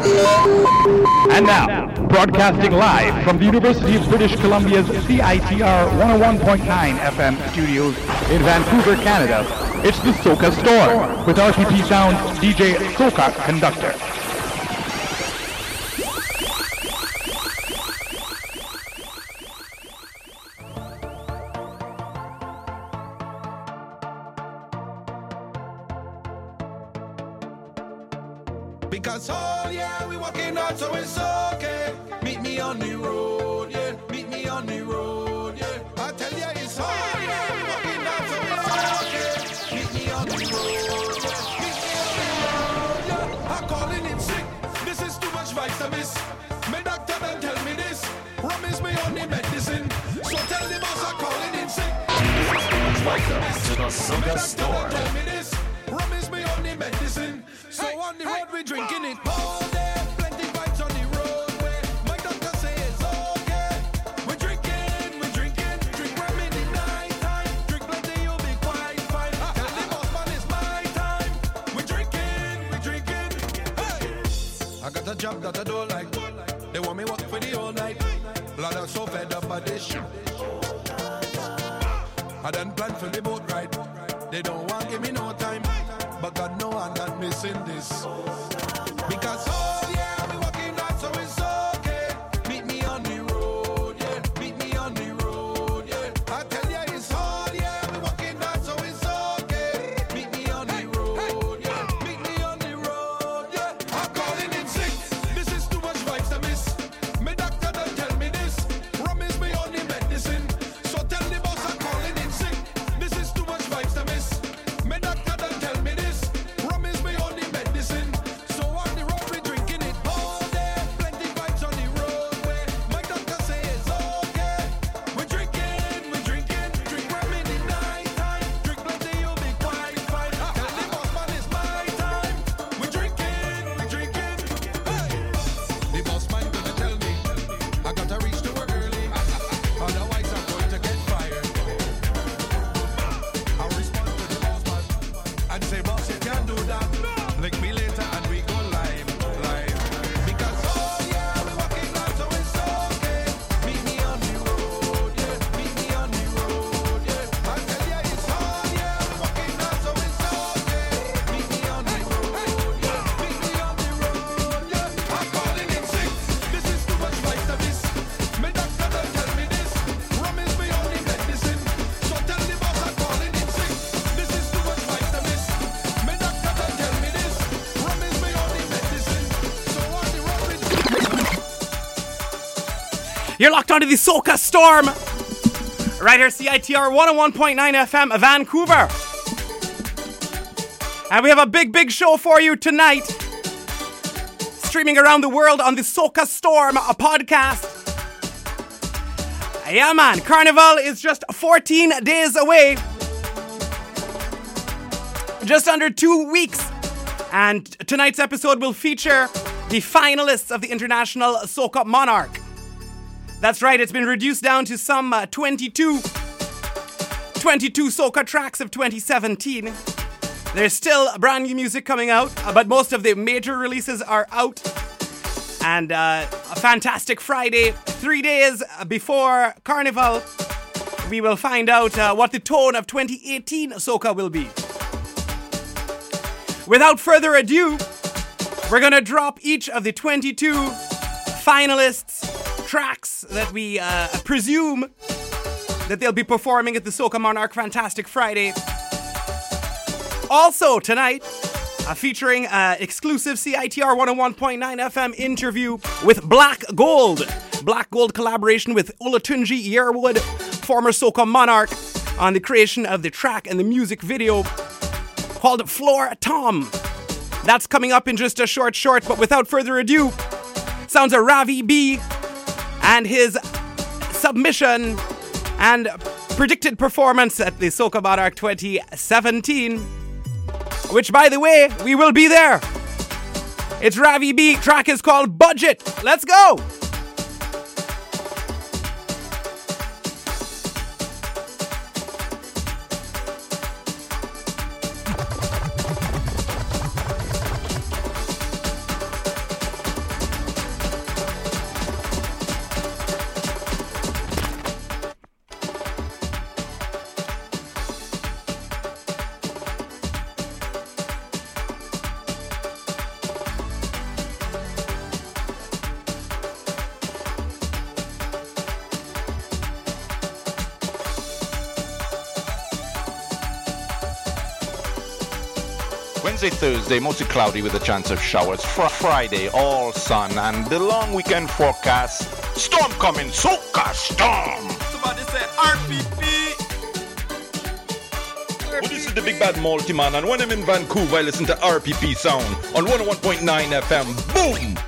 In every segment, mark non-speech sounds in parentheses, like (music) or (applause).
And now, broadcasting live from the University of British Columbia's CITR 101.9 FM studios in Vancouver, Canada, it's the Soca Storm with RPP Sound's DJ Soca Conductor. Doctor Store. tell me this. Rum is me only medicine. So on the road we drinking it all day. Plenty vibes on the roadway. My doctor say it's okay. We're drinking, we're drinking. Drink rum in the night time. Drink plenty, you'll be quite fine. Tell the boss man it's my time. We're drinking, we're drinking. Hey! I got a job that I don't You're the Soca Storm. Right here, CITR 101.9 FM, Vancouver. And we have a big, big show for you tonight. Streaming around the world on the Soca Storm a podcast. Yeah, man, Carnival is just 14 days away. Just under two weeks. And tonight's episode will feature the finalists of the International Soca Monarch. That's right, it's been reduced down to some uh, 22, 22 soca tracks of 2017. There's still brand new music coming out, uh, but most of the major releases are out. And uh, a fantastic Friday, three days before Carnival, we will find out uh, what the tone of 2018 soca will be. Without further ado, we're gonna drop each of the 22 finalists tracks that we uh, presume that they'll be performing at the Soca Monarch Fantastic Friday. Also tonight, uh, featuring uh, exclusive CITR 101.9 FM interview with Black Gold. Black Gold collaboration with Olatunji Yearwood, former Soca Monarch, on the creation of the track and the music video called Floor Tom. That's coming up in just a short, short, but without further ado, sounds a Ravi B and his submission and predicted performance at the Monarch 2017. Which, by the way, we will be there. It's Ravi B. Track is called Budget. Let's go. Thursday, mostly cloudy with a chance of showers. Fr- Friday, all sun. And the long weekend forecast, storm coming, soca storm. Somebody say RPP. Well, this is the Big Bad Multi Man, and when I'm in Vancouver, I listen to RPP Sound on 101.9 FM. Boom!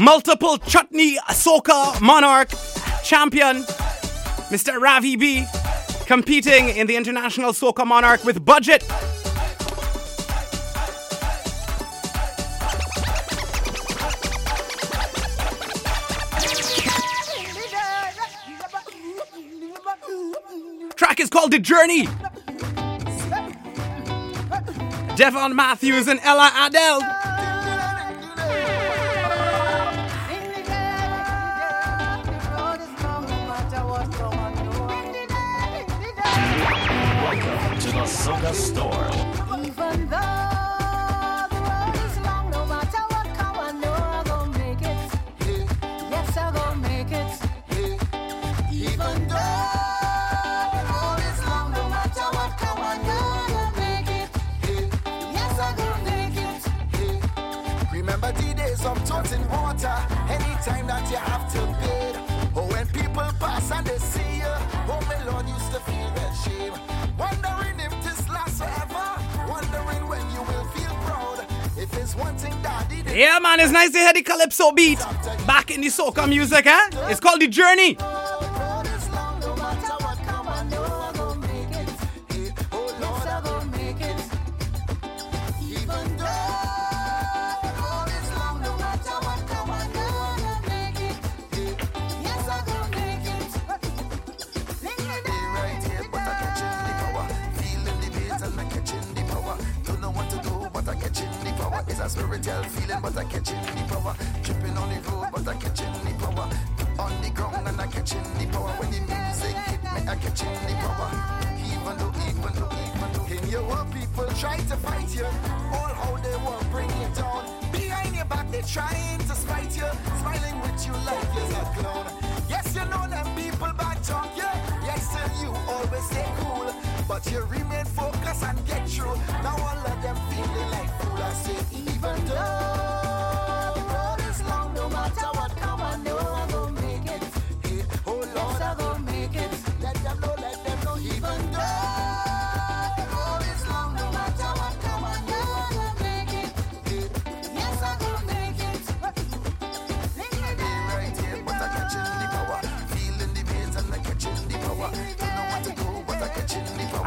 Multiple chutney soca monarch champion, Mr. Ravi B, competing in the International Soca Monarch with budget. Track is called The Journey. Devon Matthews and Ella Andall. The Soca Storm. Even though the road is long, no matter what come, I know I'm gonna make it. Yes, I'm gonna make it. Even though the road is long, no matter what come, I know I'm gonna make it. Yes, I'm gonna make it. Remember the days of toting water, anytime that you have to bid. Or when people pass and they see you, oh my lord, used to feel that shame. Wondering Yeah, man, it's nice to hear the calypso beat back in the soca music, eh? It's called The Journey. A feeling, but I catching the power. Tripping on the road, but I catching the power. On the ground and I catching the power. When the music hit me, I catching the power. Even though, even though, even though. In your world, people try to fight you. All how they will bring you down. Behind your back, they trying to spite you. Smiling with you like you're a clown. Yes, you know them people back talk you. Yes, still you always stay cool. But you remain focused and get through. Now all of them feeling like fool. I say, even though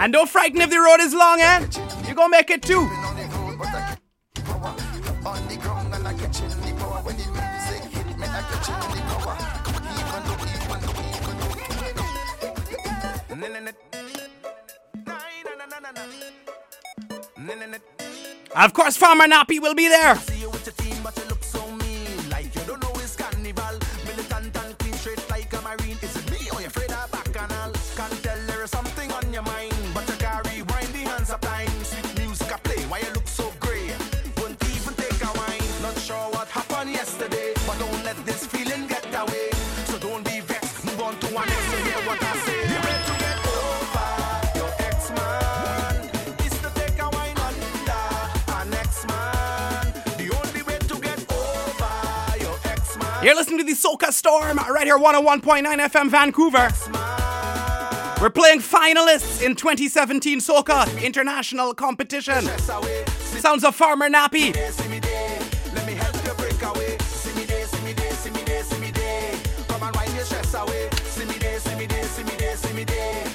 And don't frighten if the road is long, and You're gonna make it too. Of course, Farmer Nappy will be there. You're listening to the Soca Storm right here, 101.9 FM Vancouver. We're playing finalists in 2017 Soca International Competition. Sounds of Farmer Nappy.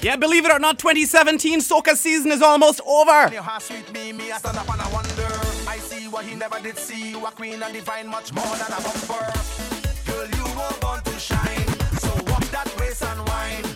Yeah, believe it or not, 2017 Soca season is almost over. I Girl, you were born to shine. So walk that waist and wine.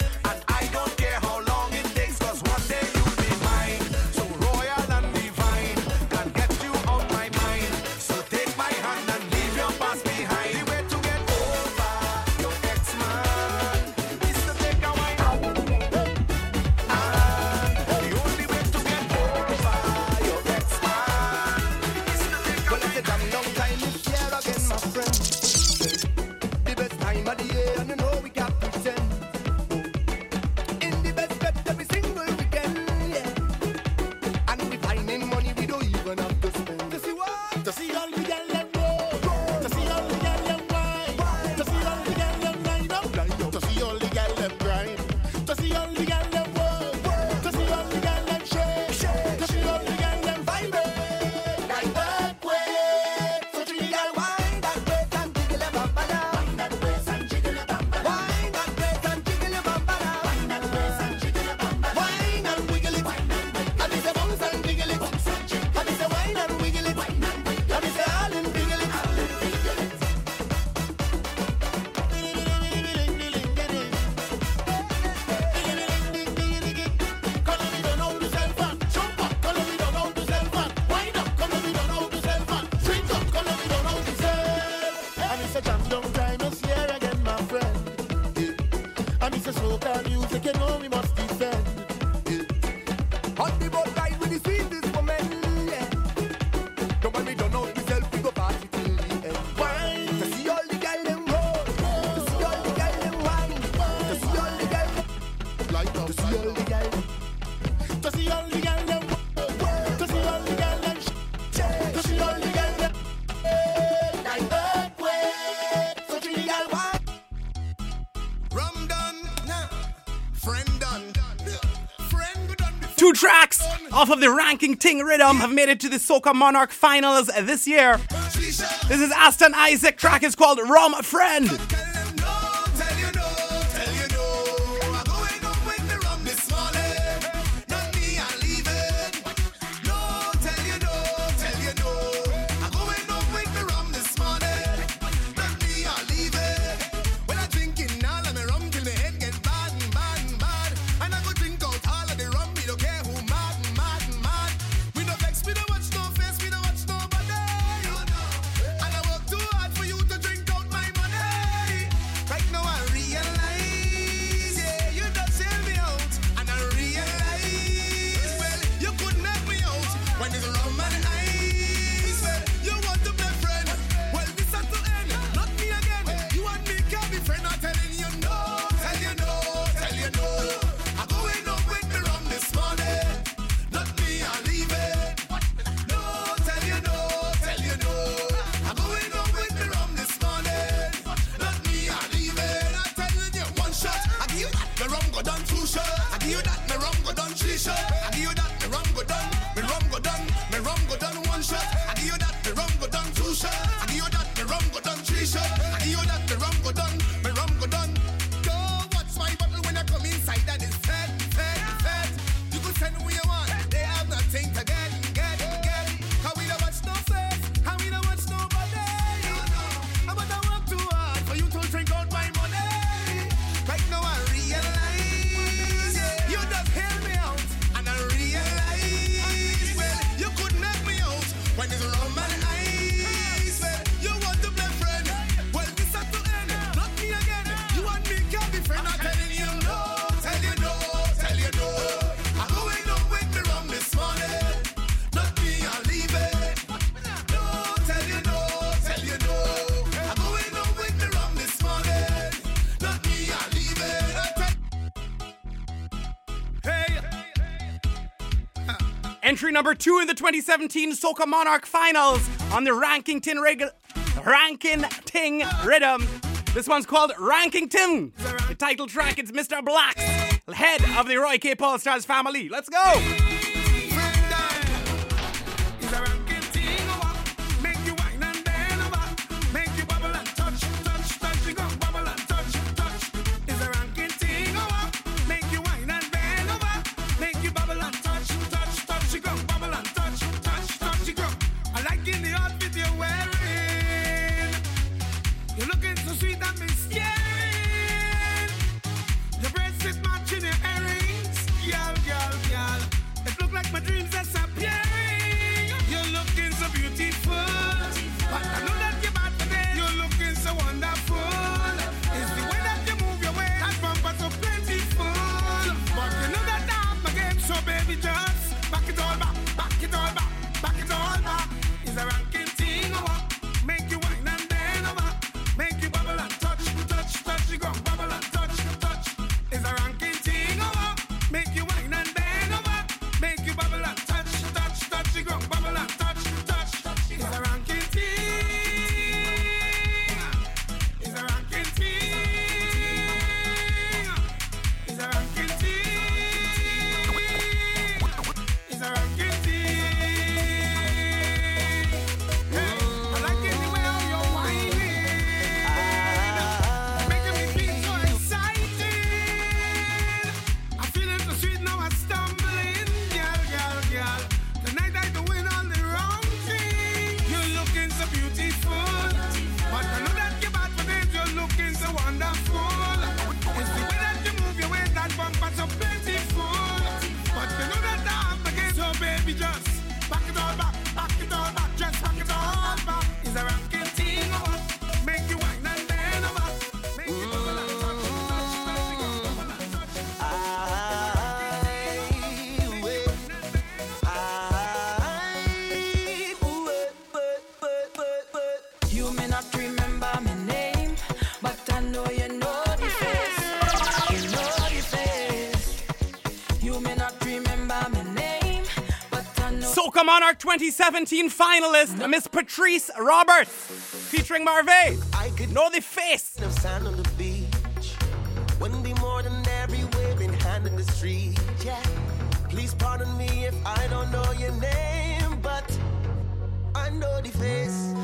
off of the ranking Ting Rhythm have made it to the Soca Monarch finals this year. This is Aston Isaac track is called Rom Friend. number two in the 2017 Soca Monarch Finals on the Ranking Tin Rig- Ranking Ting Rhythm. This one's called Ranking Ting. The title track is Mr. Black, head of the Roy Cape All Stars family. Let's go! 2017 finalist, Miss Patrice Roberts, featuring Marve. I could know the face. No on the beach. Wouldn't be more than in the street. Yeah. Please pardon me if I don't know your name, but I know the face.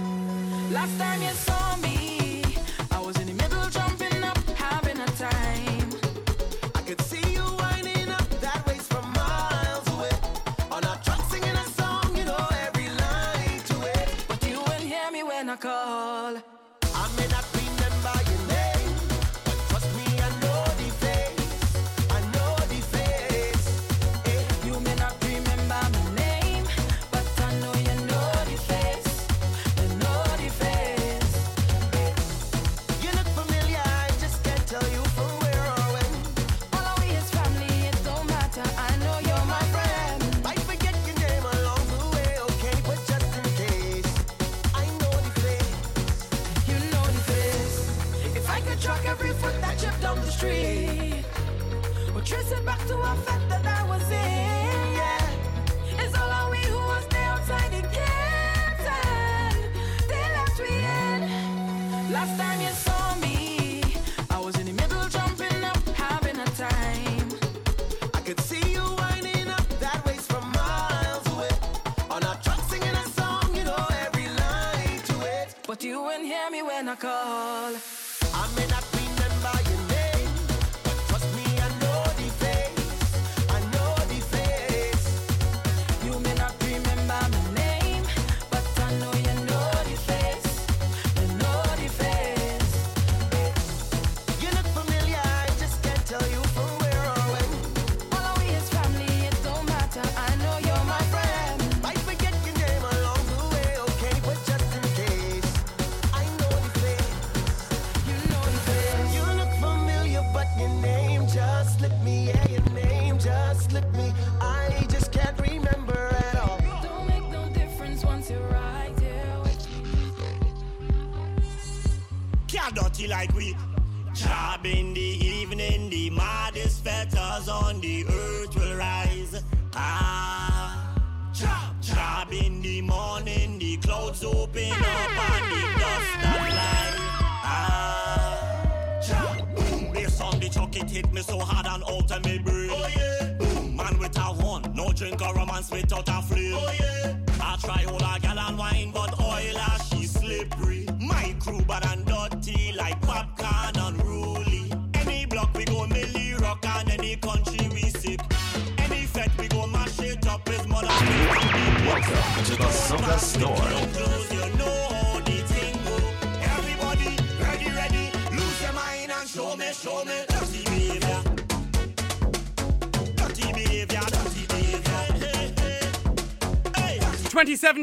Last time you saw me. when I call.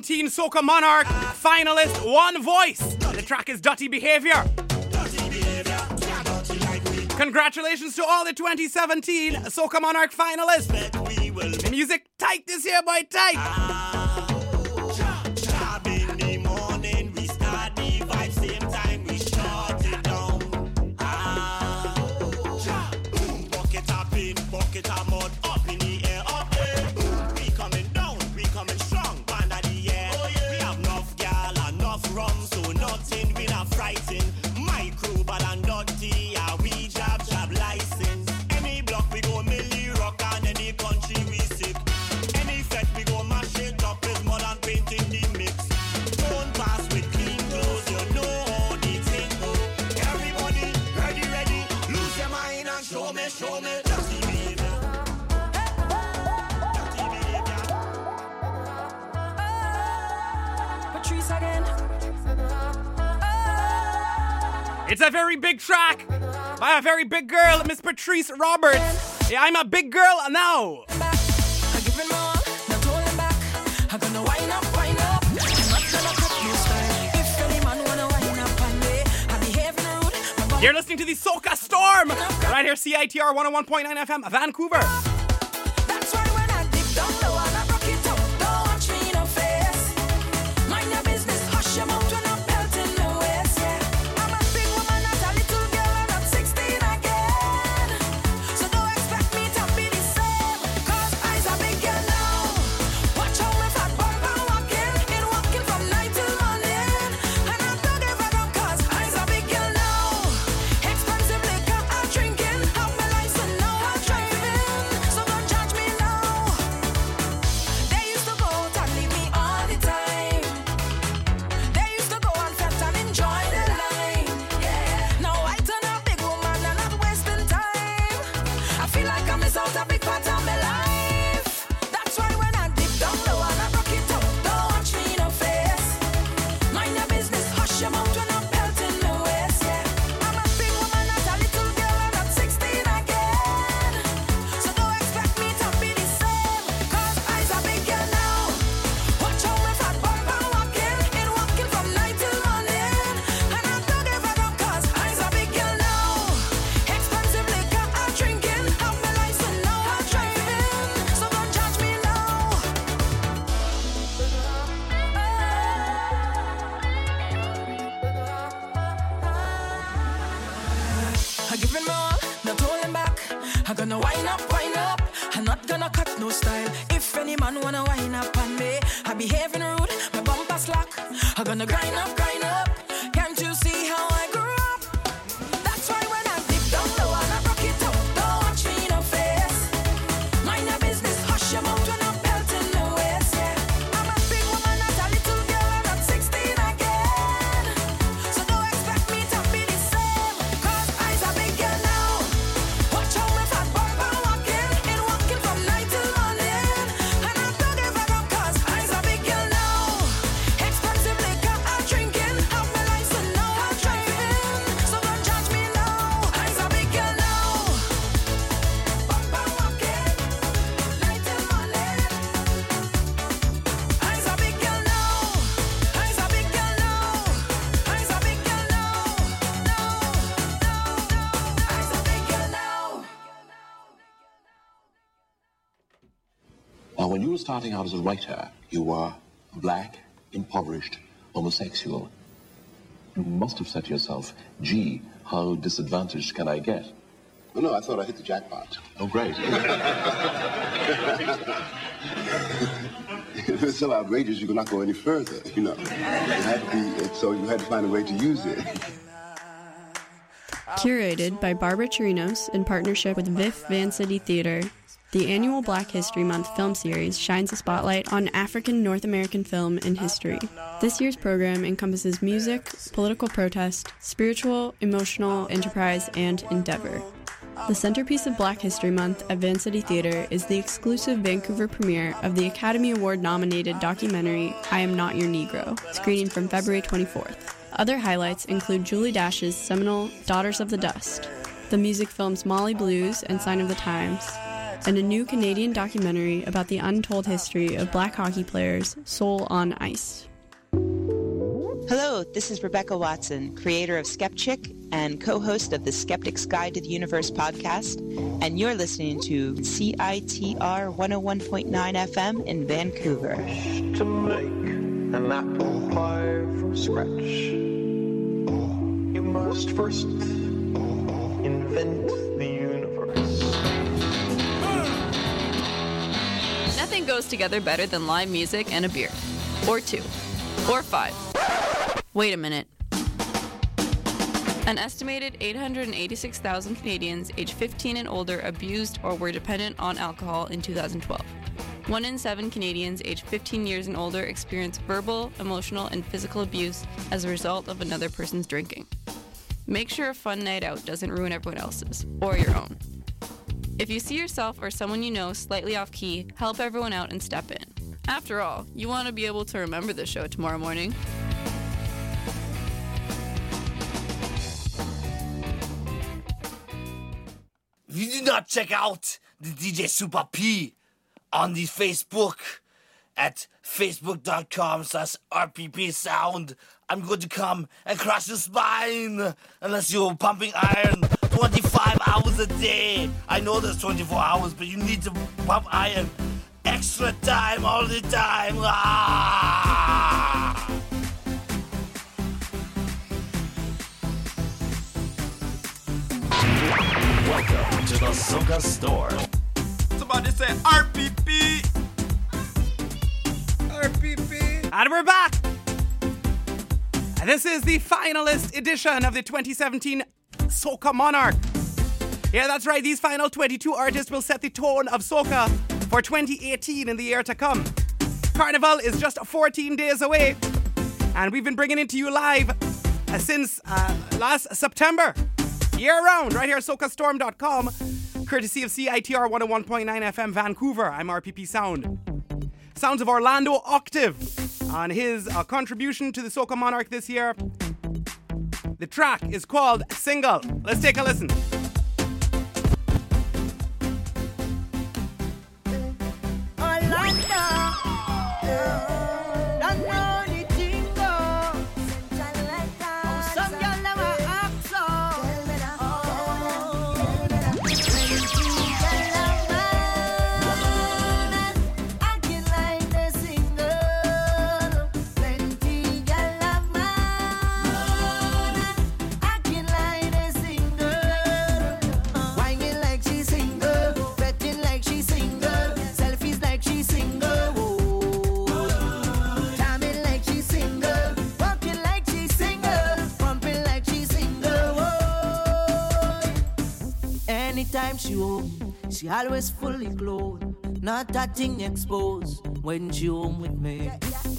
2017 Soca Monarch finalist One Voice. The track is Dutty Behavior. Congratulations to all the 2017 Soca Monarch finalists. It's a very big track by a very big girl, Miss Patrice Roberts. Yeah, I'm a big girl now. You're listening to the Soca Storm right here, CITR 101.9 FM, Vancouver. starting out as a writer, you were black, impoverished, homosexual. You must have said to yourself, gee, how disadvantaged can I get? Well, no, I thought I hit the jackpot. Oh, great. (laughs) it so outrageous you could not go any further, you know. Be, so you had to find a way to use it. Curated by Barbara Chirinos in partnership with Viff Vancity Theater the annual Black History Month film series shines a spotlight on African North American film and history. This year's program encompasses music, political protest, spiritual, emotional, enterprise, and endeavor. The centerpiece of Black History Month at Vancity Theater is the exclusive Vancouver premiere of the Academy Award nominated documentary I Am Not Your Negro, screening from February 24th. Other highlights include Julie Dash's seminal Daughters of the Dust, the music films Mali Blues and Sign of the Times, and a new Canadian documentary about the untold history of black hockey players, Soul on Ice. Hello, this is Rebecca Watson, creator of Skepchick and co-host of the Skeptic's Guide to the Universe podcast, and you're listening to CITR 101.9 FM in Vancouver. to make an apple pie from scratch. You must first invent goes together better than live music and a beer. Or two. Or five. Wait a minute. An estimated 886,000 Canadians aged 15 and older abused or were dependent on alcohol in 2012. One in seven Canadians aged 15 years and older experience verbal, emotional, and physical abuse as a result of another person's drinking. Make sure a fun night out doesn't ruin everyone else's, or your own. If you see yourself or someone you know slightly off key, help everyone out and step in. After all, you want to be able to remember the show tomorrow morning. If you do not check out the DJ Super P on the Facebook at facebook.com slash RPP sound, I'm going to come and crush your spine unless you're pumping iron 25 hours a day. I know there's 24 hours, but you need to pump iron extra time all the time. Ah! Welcome to the Soca Storm. Somebody say RPP. RPP. And we're back. This is the finalist edition of the 2017 Soca Monarch. Yeah, that's right. These final 22 artists will set the tone of Soca for 2018 in the year to come. Carnival is just 14 days away, and we've been bringing it to you live uh, since uh, last September, year round, right here at socastorm.com, courtesy of CITR 101.9 FM Vancouver. I'm RPP Sound. Sounds of Orlando Octave on his uh, contribution to the Soca Monarch this year. The track is called Single. Let's take a listen. Whining Anytime she home, she always fully clothed, not that thing exposed. When she home with me,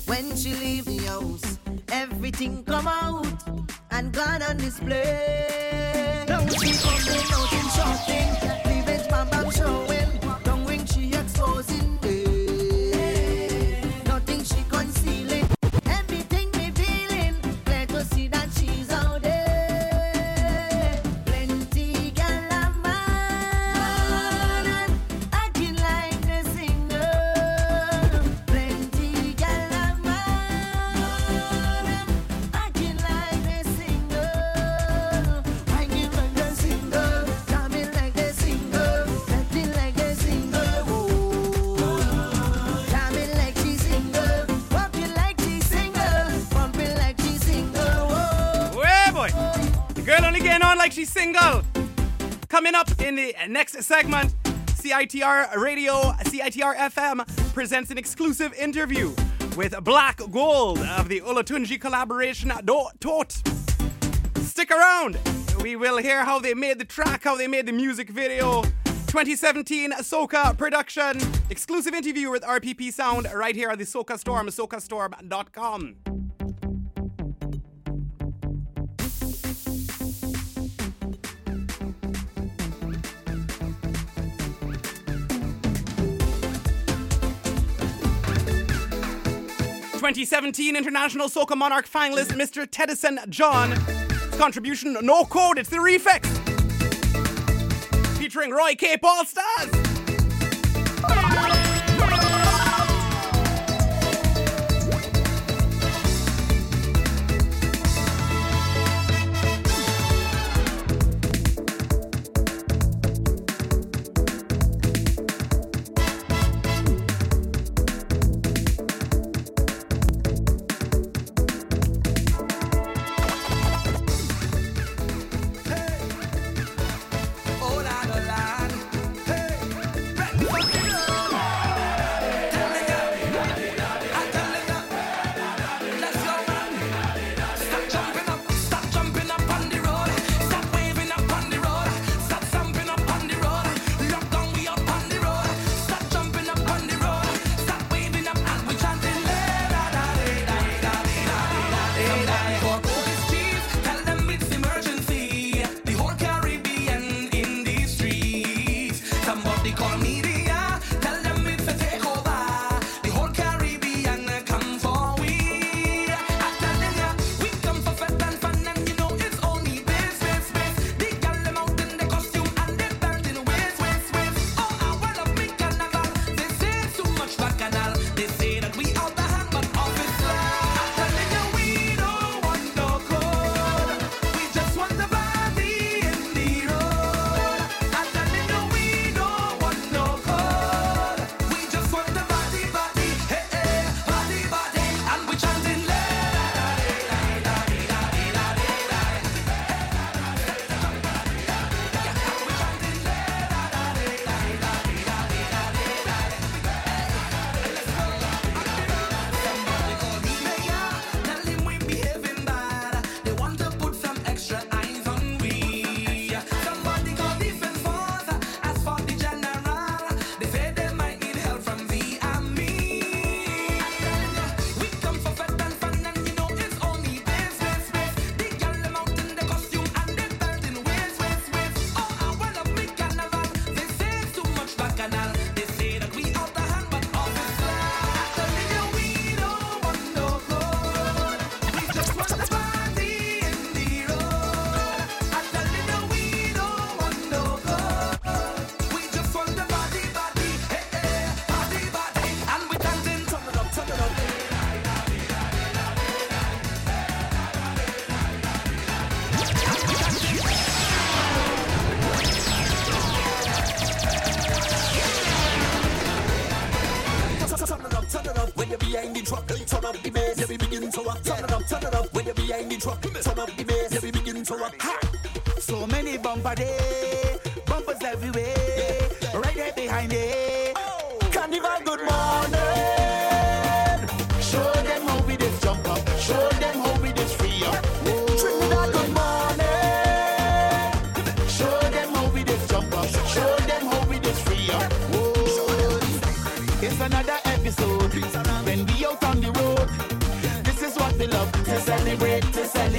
when she leave the house, everything come out and gone on display. Now she coming out in shorting, cleavage single. Coming up in the next segment, CITR Radio, CITR FM presents an exclusive interview with Black Gold of the Olatunji collaboration Do- Tot. Stick around. We will hear how they made the track, how they made the music video. 2017 Soca production. Exclusive interview with RPP Sound right here on the Soca Storm, socastorm.com. Twenty seventeen International Soca Monarch finalist Mr. Teddyson John. His contribution no code, it's the refix. Featuring Roy Cape All Stars.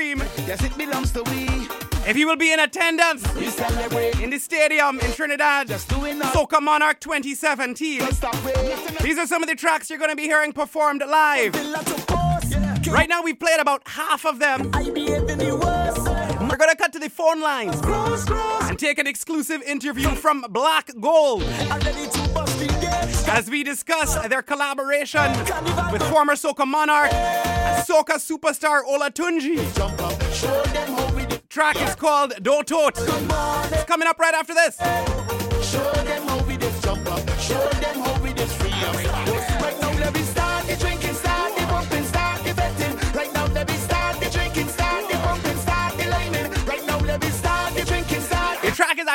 Yes, it belongs to we. If you will be in attendance in the stadium in Trinidad, Soca Monarch 2017, these are some of the tracks you're going to be hearing performed live. Right now, we've played about half of them. We're going to cut to the phone lines and take an exclusive interview from Black Gold as we discuss their collaboration with former Soca Monarch Soca superstar Olatunji. Track is called Do Tot. It's coming up right after this.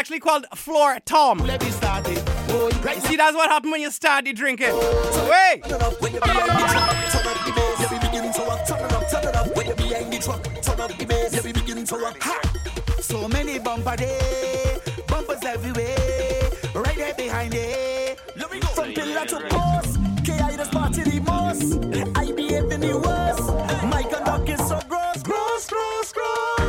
Actually called Floor Tom. Let me start it. Oh, you see, that's what happened when you start the drinking. Oh, Wait! So many bumper day, bumpers everywhere, right there behind it. From pillar to post, KI the party the most. I behave in the worst. My conduct is so gross, gross, gross, gross.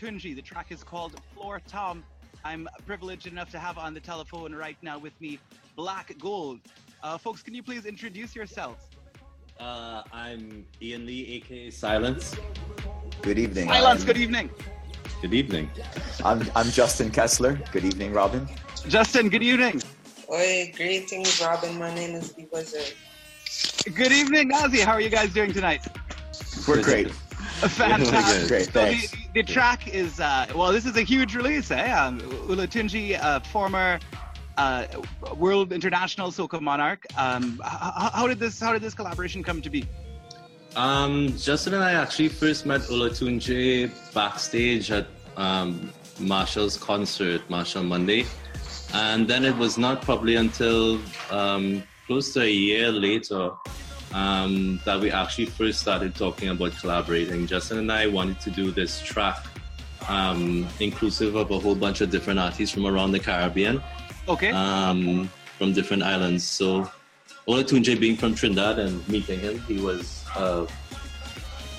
Gold and Olatunji. The track is called Floor Tom. I'm privileged enough to have on the telephone right now with me Black Gold. Uh, folks, can you please introduce yourselves? Uh, I'm Ian Lee, aka Silence. Good evening. Silence, I'm- good evening. Good evening. I'm I'm Justin Kessler. Good evening, Robin. Justin, good evening. Oi, greetings, Robin. My name is The Wizard. Good evening, Nazi. How are you guys doing tonight? We're great. (laughs) Fantastic. Great, So the, the track is uh, well. This is a huge release, eh? Um, Olatunji, uh, former uh, world international soca monarch. Um, how, how did this how did this collaboration come to be? Um, Justin and I actually first met Olatunji backstage at um, Marshall's concert, Marshall Monday. And then it was not probably until um, close to a year later um, that we actually first started talking about collaborating. Justin and I wanted to do this track um, inclusive of a whole bunch of different artists from around the Caribbean. Okay. Um, from different islands. So Olatunji being from Trinidad and meeting him, he was uh,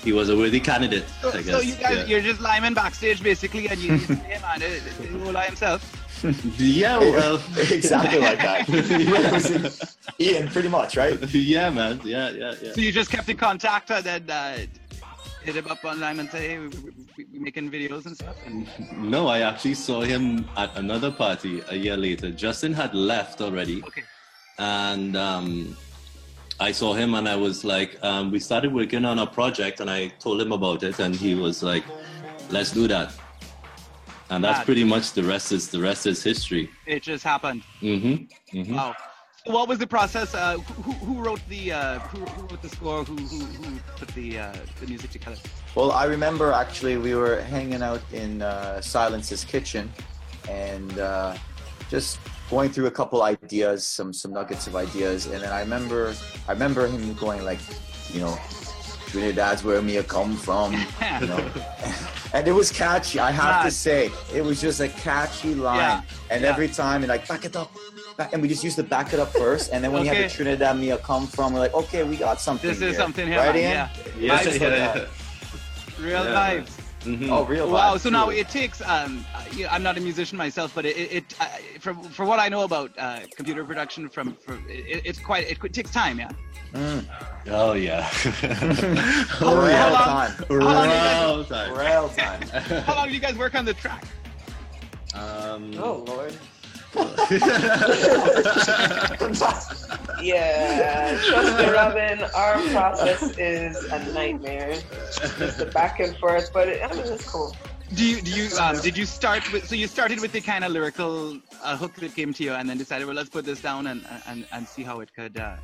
he was a worthy candidate, So, I guess. so you guys, yeah. you're just lying backstage basically, and you, you man, it- it- Ola himself. Yeah, (laughs) well, (laughs) Exactly like that. yeah. (laughs) Ian, pretty much, right? yeah, man. Yeah, yeah, yeah. So you just kept in contact and then uh, hit him up online and say, hey, we, we, we, we making videos and stuff. And No, I actually saw him at another party a year later. Justin had left already. Okay. And um, I saw him and I was like, um, we started working on a project and I told him about it and he was like, let's do that. And that's pretty much the rest is the rest is history. it just happened. Mm-hmm. mm-hmm. Wow. So what was the process? Uh, who, who wrote the uh, who, who wrote the score? Who, who, who put the uh, the music together? Well, I remember actually we were hanging out in uh, Silence's kitchen and uh, just going through a couple ideas, some some nuggets of ideas, and then I remember I remember him going like, you know, Trinidad's where me come from, you (laughs) know, and it was catchy. I have to say, it was just a catchy line, Yeah, and yeah. every time and like back it up. back- And we just used to back it up first, and then when you had Okay. the Trinidad Mia come from, we're like, okay, we got something. This is here. something here, right? man, Ian? yeah. Yes, yeah. Real Yeah, vibes. Mhm. Oh, real Wow. vibes, So now it takes. Um, you know, I'm not a musician myself, but it, it, it uh, from from what I know about uh, computer production, from, from it, it's quite it, it takes time. Yeah. Oh yeah. (laughs) How, Real how long, time. How long, do you Real guys, time. Real (laughs) time. how long do you guys work on the track? Um, Um, Oh Lord. (laughs) yeah, trust me, Robin. Our process is a nightmare. Just the back and forth, but it, I mean, it's cool. Do you do you um did you start with so you started with the kind of lyrical uh, hook that came to you and then decided well let's put this down and and, and see how it could uh,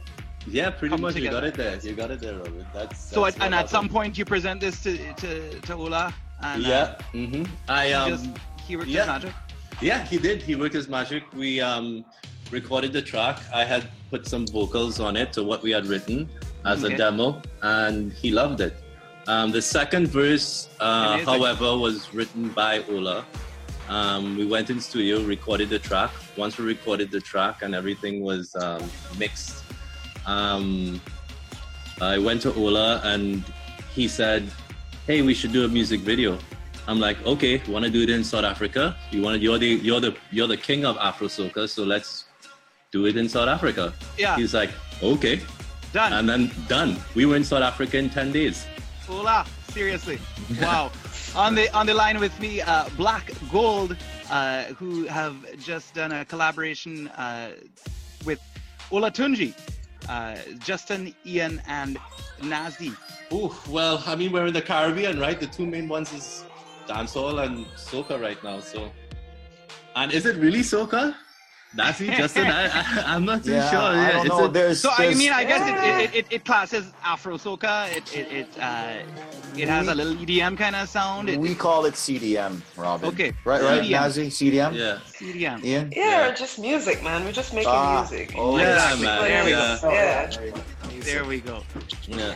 Yeah, pretty much. You got it there. You got it there, Robin. That's, so that's and at some point you present this to to, to Ola and uh, Yeah. hmm I he um. just- he worked yeah. his magic Yeah, he did. He worked his magic. We um recorded the track. I had put some vocals on it to what we had written as Okay. a demo, and he loved it. Um, the second verse, uh, however, was written by Ola. Um, we went in studio, recorded the track. Once we recorded the track and everything was um, mixed, um, I went to Ola and he said, "Hey, we should do a music video." I'm like, "Okay, want to do it in South Africa? You want to? You're the you're the you're the king of Afro soca, so let's do it in South Africa." Yeah. He's like, "Okay." Done. And then done. We were in South Africa in ten days. Ola seriously wow (laughs) on the on the line with me uh, Black Gold uh, who have just done a collaboration uh, with Olatunji uh, Justin Ian and Nazi Ooh, well, I mean, we're in the Caribbean, right? The two main ones is dancehall and soca right now. So, and is it really soca? That's it, Justin. I, I, I'm not too Yeah, sure. I Yeah, don't is know. it- There's, so I mean I guess it it, it, it classes Afro soca it it it, uh, it has a little EDM kind of sound it, we call it CDM, Robin. Okay. Right, right, CDM. Nazi? CDM? Yeah. CDM Ian? Yeah, or just music, man. We're just making Ah, music. oh, Yeah, Exactly. man, there we yeah. go Yeah. there we go Yeah.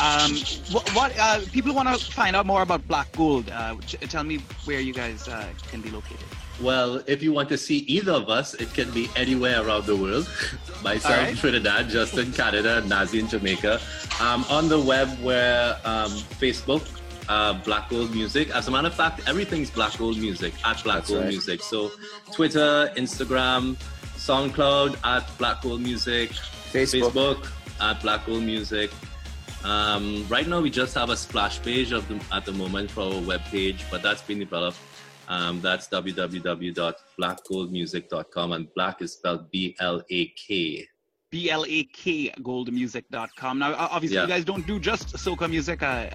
um what, what uh, people want to find out more about Black Gold uh, ch- tell me where you guys uh, can be located Well, if you want to see either of us, it can be anywhere around the world. (laughs) Myself, All right. Trinidad, Justin, Canada, Nazi in Jamaica. Um, on the web, where um, Facebook, uh, Black Gold Music. As a matter of fact, everything's Black Gold Music at Black That's Gold right. Music. So, Twitter, Instagram, SoundCloud at Black Gold Music, Facebook. Facebook at Black Gold Music. Um, right now, we just have a splash page of the, at the moment for our web page, but that's been developed. Um, that's www.blackgoldmusic.com, and black is spelled B L A K. blak goldmusic.com now obviously Yeah. you guys don't do just soca music uh,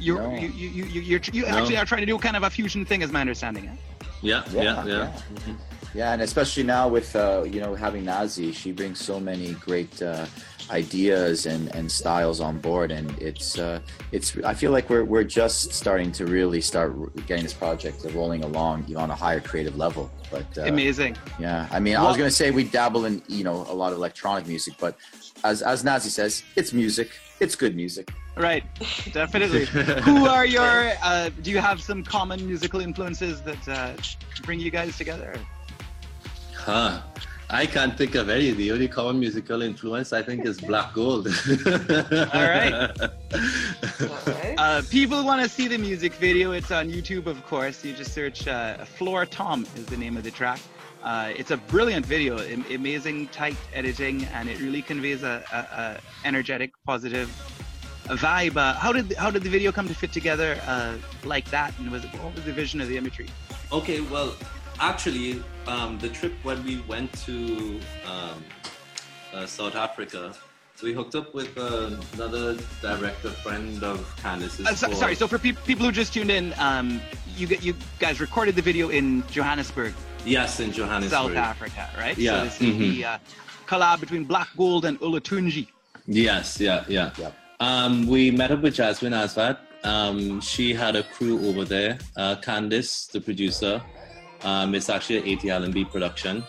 you're, No. you, you, you, you, you're, you No. actually are trying to do kind of a fusion thing is my understanding eh? Yeah, Yeah, yeah, yeah. yeah. Yeah, and especially now with uh, you know having Nazi, she brings so many great uh, ideas and, and styles on board, and it's uh, it's. I feel like we're we're just starting to really start getting this project rolling along you know, on a higher creative level. But uh, amazing yeah, I mean, I was gonna say we dabble in you know a lot of electronic music, but as as Nazi says, it's music. It's good music. right definitely (laughs) who are your uh, do you have some common musical influences that uh, bring you guys together Huh. I can't think of any. The only common musical influence I think is Black Gold. (laughs) All right. Uh, people want to see the music video. It's on YouTube, of course. You just search uh, Floor Tom is the name of the track. Uh, it's a brilliant video, am- amazing tight editing, and it really conveys a, a, a energetic, positive vibe. Uh, how did how did the video come to fit together uh, like that? And was it, what was the vision of the imagery? Okay, well, actually, um, the trip when we went to um, uh, South Africa, we hooked up with uh, another director friend of Candice's. Uh, so, sorry, so for peop people who just tuned in, um, you get you guys recorded the video in Johannesburg, Yes, in Johannesburg. South Africa, right? Yeah, So this is the uh, collab between Black Gold and Olatunji. Yes, yeah, yeah. Um, we met up with Jasmine Asvat. Um, she had a crew over there. Uh, Candice, the producer, um, it's actually an AT Allenby production.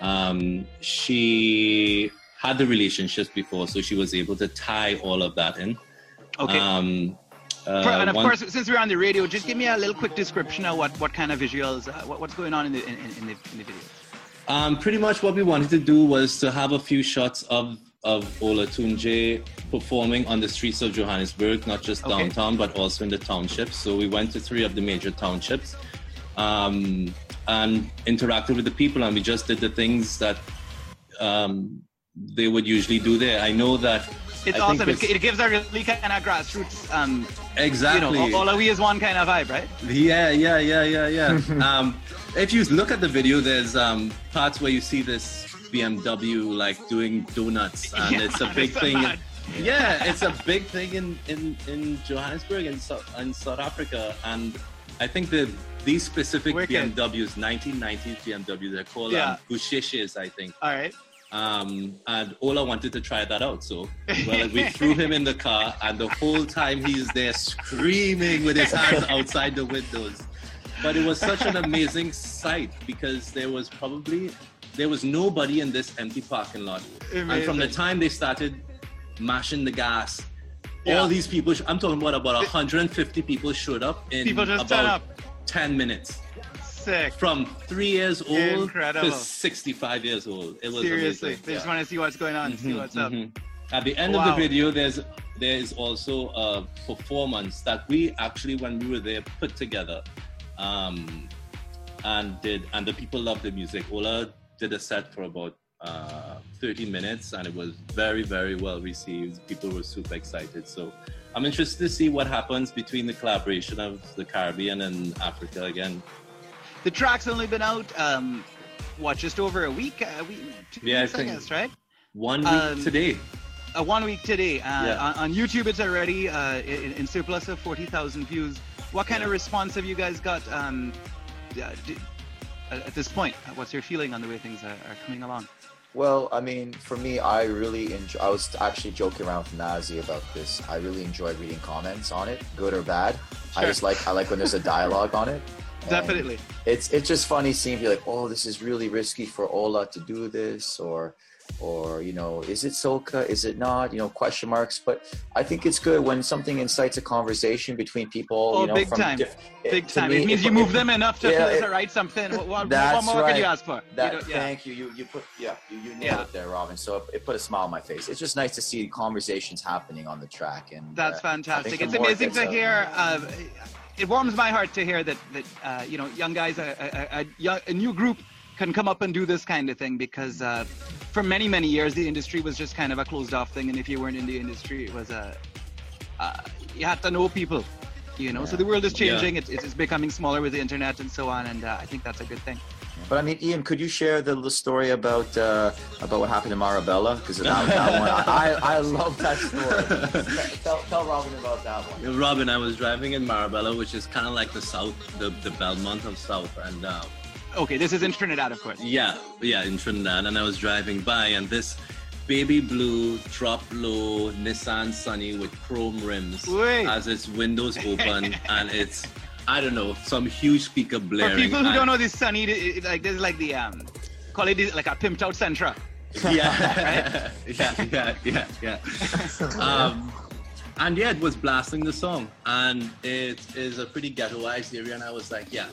Um, she had the relationships before, so she was able to tie all of that in. Okay. Um, uh, and of one- course, since we're on the radio, just give me a little quick description of what, what kind of visuals, uh, what, what's going on in the in, in the in the video. Um, pretty much what we wanted to do was to have a few shots of of Olatunji performing on the streets of Johannesburg, not just Okay. downtown, but also in the townships. So we went to three of the major townships um, and interacted with the people, and we just did the things that um, they would usually do there. I know that It's I awesome. It, it's- it gives a really kind of grassroots um, Exactly. You know, all we is one kind of vibe, right? Yeah, yeah, yeah, yeah, yeah. (laughs) um, if you look at the video, there's um, parts where you see this BMW like doing donuts, (laughs) and Yeah, it's a big it's thing. Yeah, it's a big thing in in, in Johannesburg and South in South Africa, and I think the these specific Wicked. BMWs, 1990s BMW, they're called Yeah. um, Gusheshes, I think. All right. Um, and Ola wanted to try that out, so well, we (laughs) threw him in the car, and the whole time he's there screaming with his hands (laughs) outside the windows. But it was such an amazing sight because there was probably there was nobody in this empty parking lot, and from the time they started mashing the gas, Yeah. all these people. I'm talking about about 150 people showed up in People just about turn up. 10 minutes. Sick. From three years old Incredible. to 65 years old. It was Seriously, amazing. they just want to see what's going on, see Mhm, what's up. mhm. At the end of the video, there's there is also a performance that we actually, when we were there, put together, um, and did, and the people loved the music. Ola did a set for about uh, 30 minutes, and it was very, very well received. People were super excited. So I'm interested to see what happens between the collaboration of the Caribbean and Africa again. The track's only been out, um, what, just over a week? Uh, we, two Yeah, I weeks, I, think guess, right? One week Um, today. Uh, one week today. Uh, Yeah. on, on YouTube, it's already uh, in, in surplus of 40,000 views. What kind of response have you guys got um, uh, d- at this point? What's your feeling on the way things are, are coming along? Well, I mean, for me, I really enjoy. I was actually joking around with Nazi about this. I really enjoy reading comments on it, good or bad. I just like I like when there's a dialogue on it. (laughs) Definitely. It's it's just funny seeing you like, oh, this is really risky for Ola to do this, or or you know, is it soca? Is it not? You know, question marks. But I think it's good when something incites a conversation between people. Oh, you know, big from time. diff- Big to time. me, it means it- you it- move them enough to Yeah, it- the right something. What, what, what more right. can you ask for? That, You yeah. Thank you. You you put yeah you, you nailed Yeah. it there, Robin. So it, put a smile on my face. It's just nice to see conversations happening on the track, and That's uh, fantastic. It's amazing to hear. Uh, it warms my heart to hear that that uh, you know young guys, a, a, a, a new group, can come up and do this kind of thing because uh, for many many years the industry was just kind of a closed off thing, and if you weren't in the industry, it was a uh, you had to know people. You know, so the world is Yeah. changing. It's, it's becoming smaller with the internet and so on, and uh, I think that's a good thing. But I mean, Ian, could you share the little story about uh, about what happened to Marabella? Because that, that one, (laughs) I, I love that story. (laughs) tell, tell Robin about that one. Robin, I was driving in Marabella, which is kind of like the south, the, the Belmont of South, and uh, Okay, this is in Trinidad, of course. yeah, yeah, in Trinidad, and I was driving by, and this baby blue drop low Nissan Sunny with chrome rims Wait. has its windows (laughs) open, and it's I don't know some huge speaker blaring. For people who and- don't know this sunny, it- it- like this is like the um, call it like a pimped out Sentra. (laughs) (laughs) yeah, yeah, yeah, yeah, yeah. Um, and yeah, it was blasting the song, and it is a pretty ghettoized area, and I was like, yeah,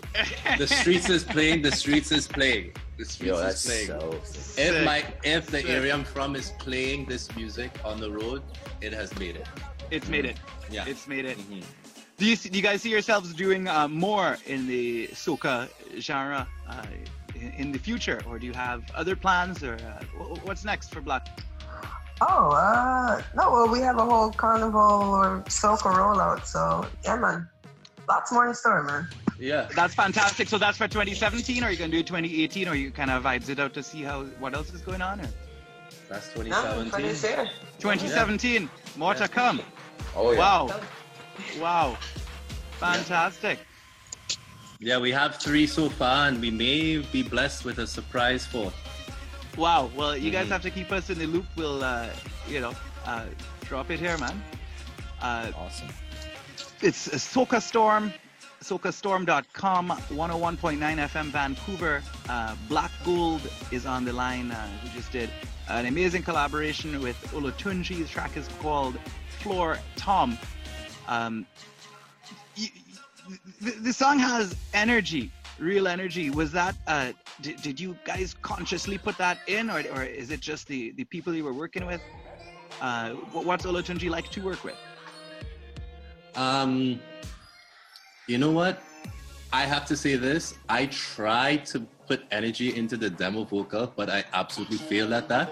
the streets is playing, the streets is playing, the streets Yo, is playing. so if Sick. my if the Sick. area I'm from is playing this music on the road, it has made it. It's made it. Yeah. It's made it. Mhm. Do you, do you guys see yourselves doing uh, more in the soca genre uh, in, in the future, or do you have other plans, or uh, wh- what's next for Black? Oh, uh, no, well, we have a whole carnival or soca rollout, so yeah, man. Lots more in store, man. Yeah. That's fantastic. So that's for 2017, or are you gonna do 2018, or you kind of vibes it out to see how what else is going on? Or? That's 2017. this year. 2017, more to come. Oh yeah. Wow, wow, fantastic. Yeah, we have three so far, and we may be blessed with a surprise fourth. Wow. Well, you guys Mhm. have to keep us in the loop. We'll, uh, you know, uh, drop it here, man. Uh, awesome. It's Soca Storm, socastorm.com, 101.9 FM Vancouver. Uh, Black Gold is on the line. Uh, who just did an amazing collaboration with Olatunji. The track is called Floor Tom. Um, y- y- the song has energy, real energy. Was that? Uh, did, did you guys consciously put that in, or, or is it just the, the people you were working with? Uh, what- what's Olatunji like to work with? Um, you know what? I have to say this. I tried to put energy into the demo vocal, but I absolutely failed at that.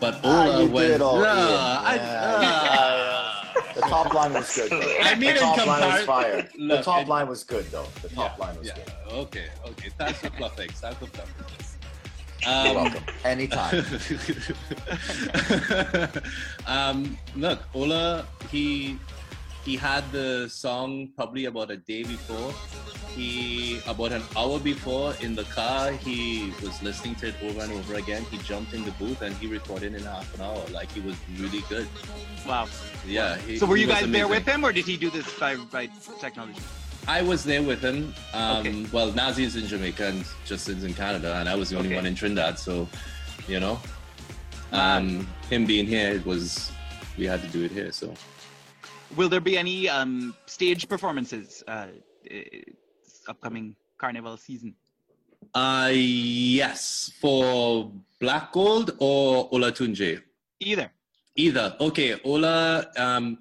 But Ah, Ola you went. did all, "Nah, Ian. I- Yeah. (laughs) (laughs) ah." The top line was good. Though. I mean, the top line was compar- fire. the top it- line was good though. The top Yeah, line was yeah. good. Okay, okay. Thanks for fluffing. Thanks for fluffing. You're welcome. Anytime. (laughs) um, look, Ola, he he had the song probably about a day before. He about an hour before in the car, he was listening to it over and over again. He jumped in the booth and he recorded in half an hour. Like he was really good. Wow. Yeah. he- So were you was guys there with him, or did he do this by by technology? I was there with him. Um, Okay. Well, Nazi is in Jamaica and Justin's in Canada, and I was the only Okay. one in Trinidad. So, you know, um, him being here, it was we had to do it here. So, Will there be any um, stage performances uh, uh, upcoming carnival season? uh, yes, for Black Gold or Olatunji. Either. Either. Okay, Ola. Um,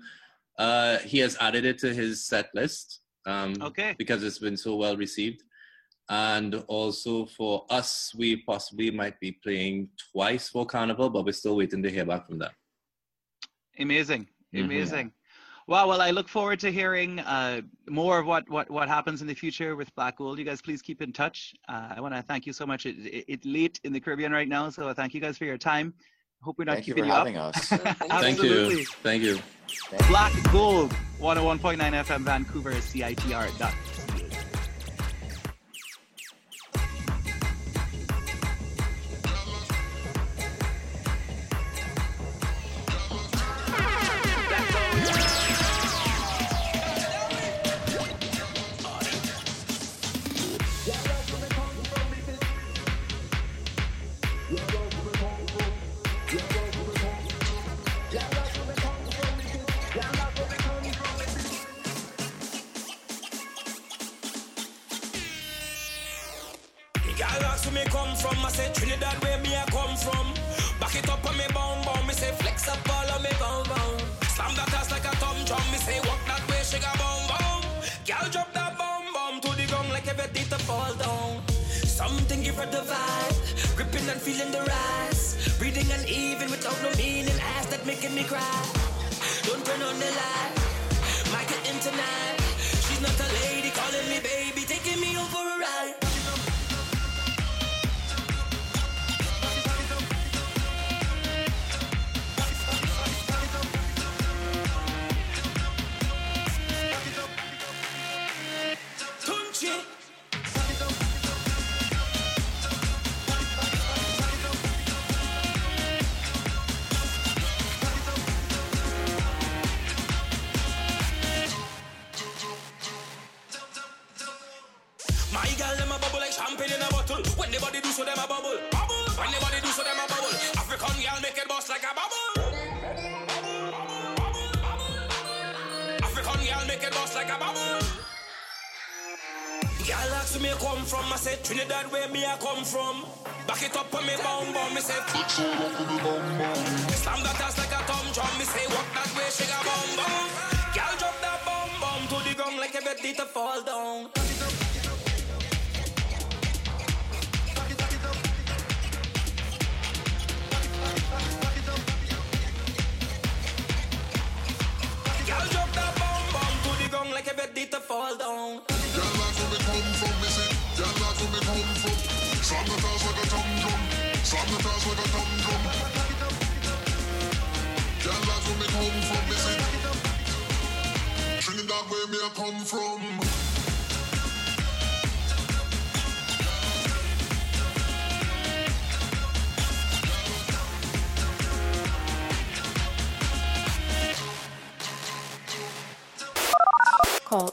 uh, he has added it to his set list. Um, Okay. Because it's been so well received. And also for us, we possibly might be playing twice for Carnival, but we're still waiting to hear back from them. Amazing, Mhm. amazing. Wow. Well, I look forward to hearing uh, more of what, what what happens in the future with Black Gold. You guys, please keep in touch. Uh, I want to thank you so much. It, it, it's late in the Caribbean right now, so thank you guys for your time. Hope we're not Thank you keeping for you having up. us. (laughs) Thank Absolutely. you. Thank you. Black Gold, 101.9 FM, Vancouver, CITR.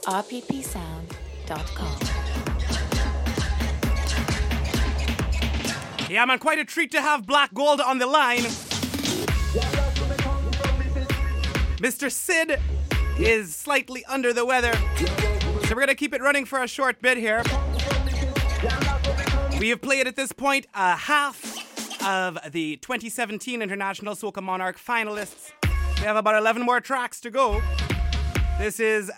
rppsound.com. Yeah, man, quite a treat to have Black Gold on the line. Mr. Sid is slightly under the weather, so we're gonna keep it running for a short bit here. We have played at this point a half of the 2017 International Soca Monarch finalists. We have about 11 more tracks to go. This is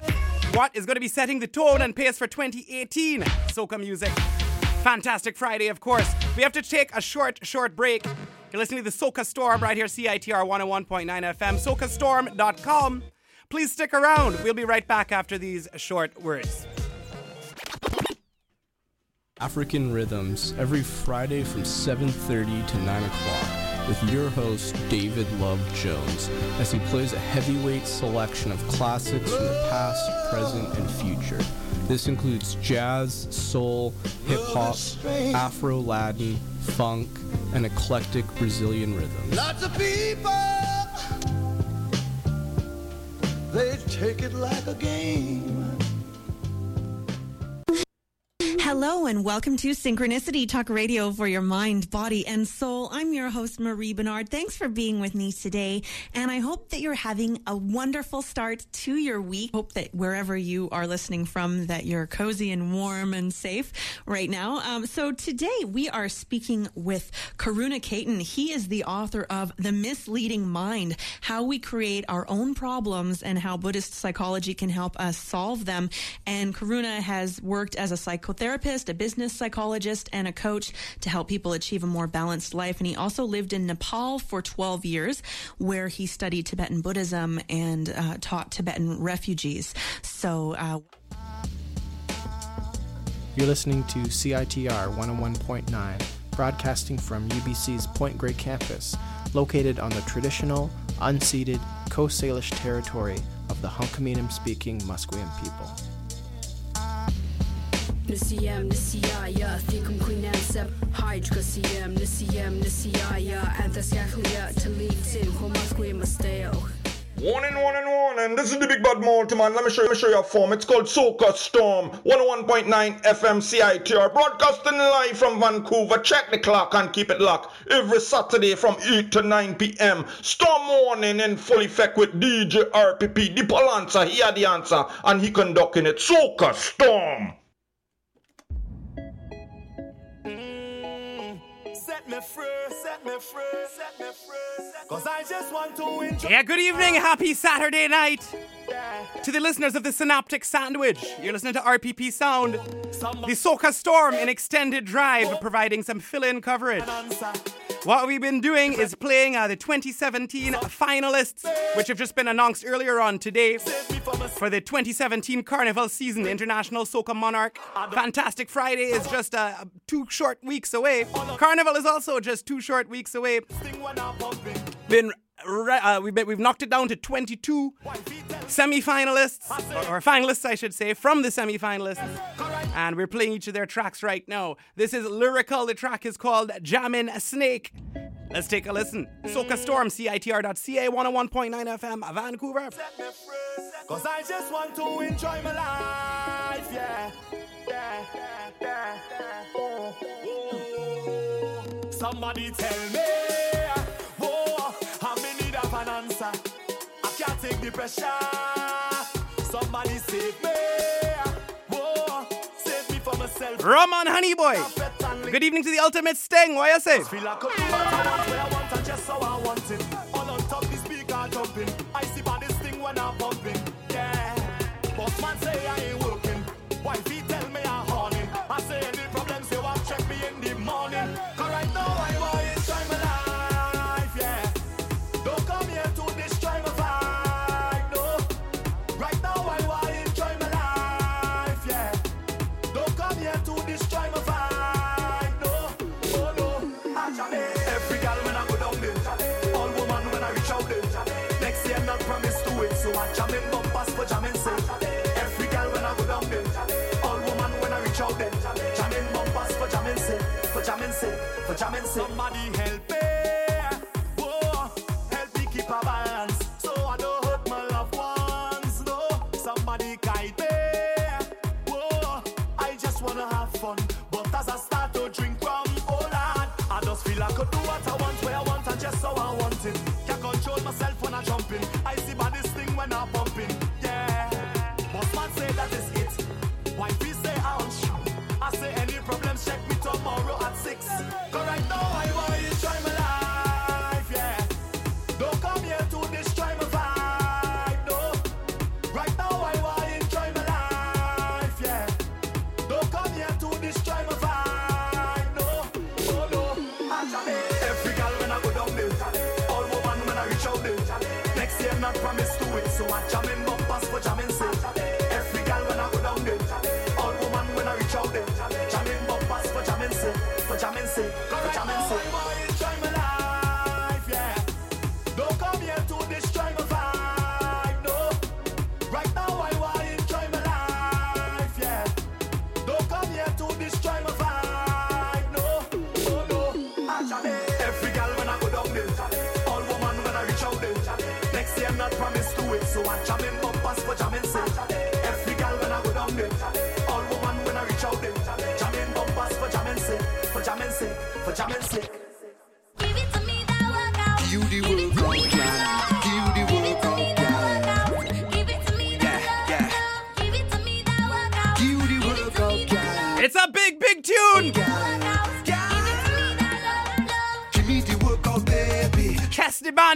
what is going to be setting the tone and pace for 2018 Soca music. Fantastic Friday, of course. We have to take a short, short break. You're listening to the Soca Storm right here, CITR 101.9 FM, socastorm.com. Please stick around. We'll be right back after these short words. African Rhythms every Friday from 7:30 to 9 o'clock with your host David Love Jones as he plays a heavyweight selection of classics from the past, present, and future. This includes jazz, soul, hip hop, Afro Latin, funk, and eclectic Brazilian rhythms. Lots of people, they take it like a game. Hello and welcome to Synchronicity Talk Radio for your mind, body, and soul. I'm your host, Marie Bernard. Thanks for being with me today. And I hope that you're having a wonderful start to your week. Hope that wherever you are listening from, that you're cozy and warm and safe right now. Um, so today we are speaking with Karuna Cayton. He is the author of The Misleading Mind, How We Create Our Own Problems and How Buddhist Psychology Can Help Us Solve Them. And Karuna has worked as a psychotherapist therapist, a business psychologist, and a coach to help people achieve a more balanced life. And he also lived in Nepal for 12 years, where he studied Tibetan Buddhism and uh, taught Tibetan refugees. So, uh, You're listening to CITR 101.9, broadcasting from UBC's Point Grey campus, located on the traditional, unceded Coast Salish territory of the Hunkaminam speaking Musqueam people. Nisiyam nisiyaya thikum queenam sep hydra siyam nisiyam nisiyaya anthascaclia talitin homasque masteo. Warning, warning, warning. This is the big bad multi-man. Let me show you, let me show you a form. It's called Soca Storm. 101.9 FM CITR. Broadcasting live from Vancouver. Check the clock and keep it locked. Every Saturday from 8 to 9 p.m. Storm warning in full effect with DJ RPP. The Polanza, he had the answer. And he conducting it. Soca Storm. Me free, set me free, set me free. Cause I just want to enjoy. Yeah, good evening. Happy Saturday night. To the listeners of the Synoptic Sandwich, you're listening to RPP Sound, the Soca Storm in extended drive, providing some fill in coverage. What we've been doing is playing uh, the 2017 finalists, which have just been announced earlier on today for the 2017 Carnival season, the International Soca Monarch. Fantastic Friday is just uh, two short weeks away. Carnival is also just two short weeks away. Been uh, we've, we've knocked it down to 22 semi-finalists, or, or finalists, I should say, from the semi-finalists, and we're playing each of their tracks right now. This is Lyrikal. The track is called "Jammin' Snake." Let's take a listen. Soca Storm, CITR.ca, 101.9 FM, Vancouver. Cause I just want to enjoy my life, yeah. yeah, yeah. Somebody tell me, take the pressure. Somebody save me, whoa, save me from myself. Roman Honey Boy. Good evening to the ultimate sting. What you say? For jamming. Somebody help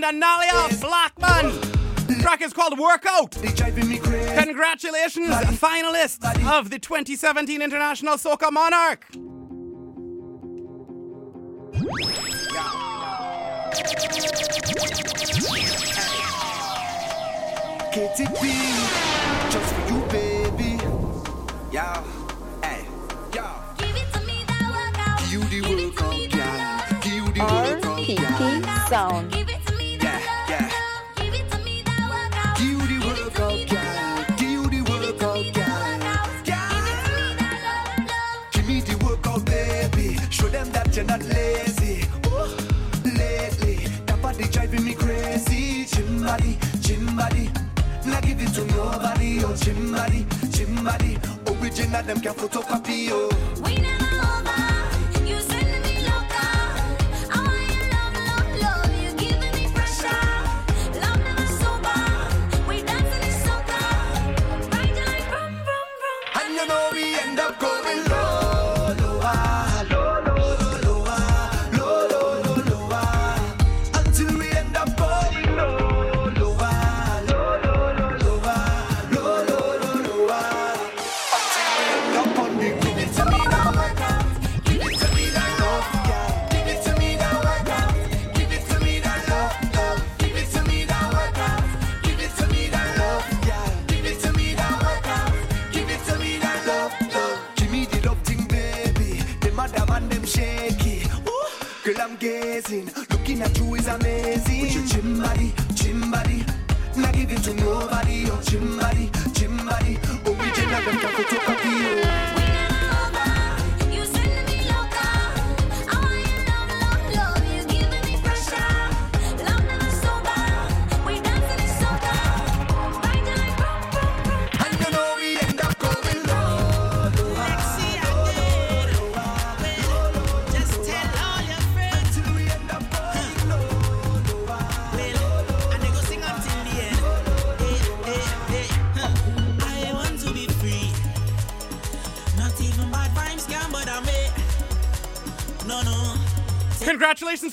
Denali off Blackman. Track is called Workout. Congratulations, finalists of the 2017 International Soca Monarch.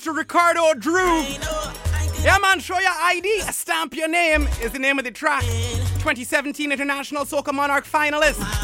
to Ricardo or Drue. Yeah, man, show your ID, stamp your name is the name of the track. 2017 International Soca Monarch finalist.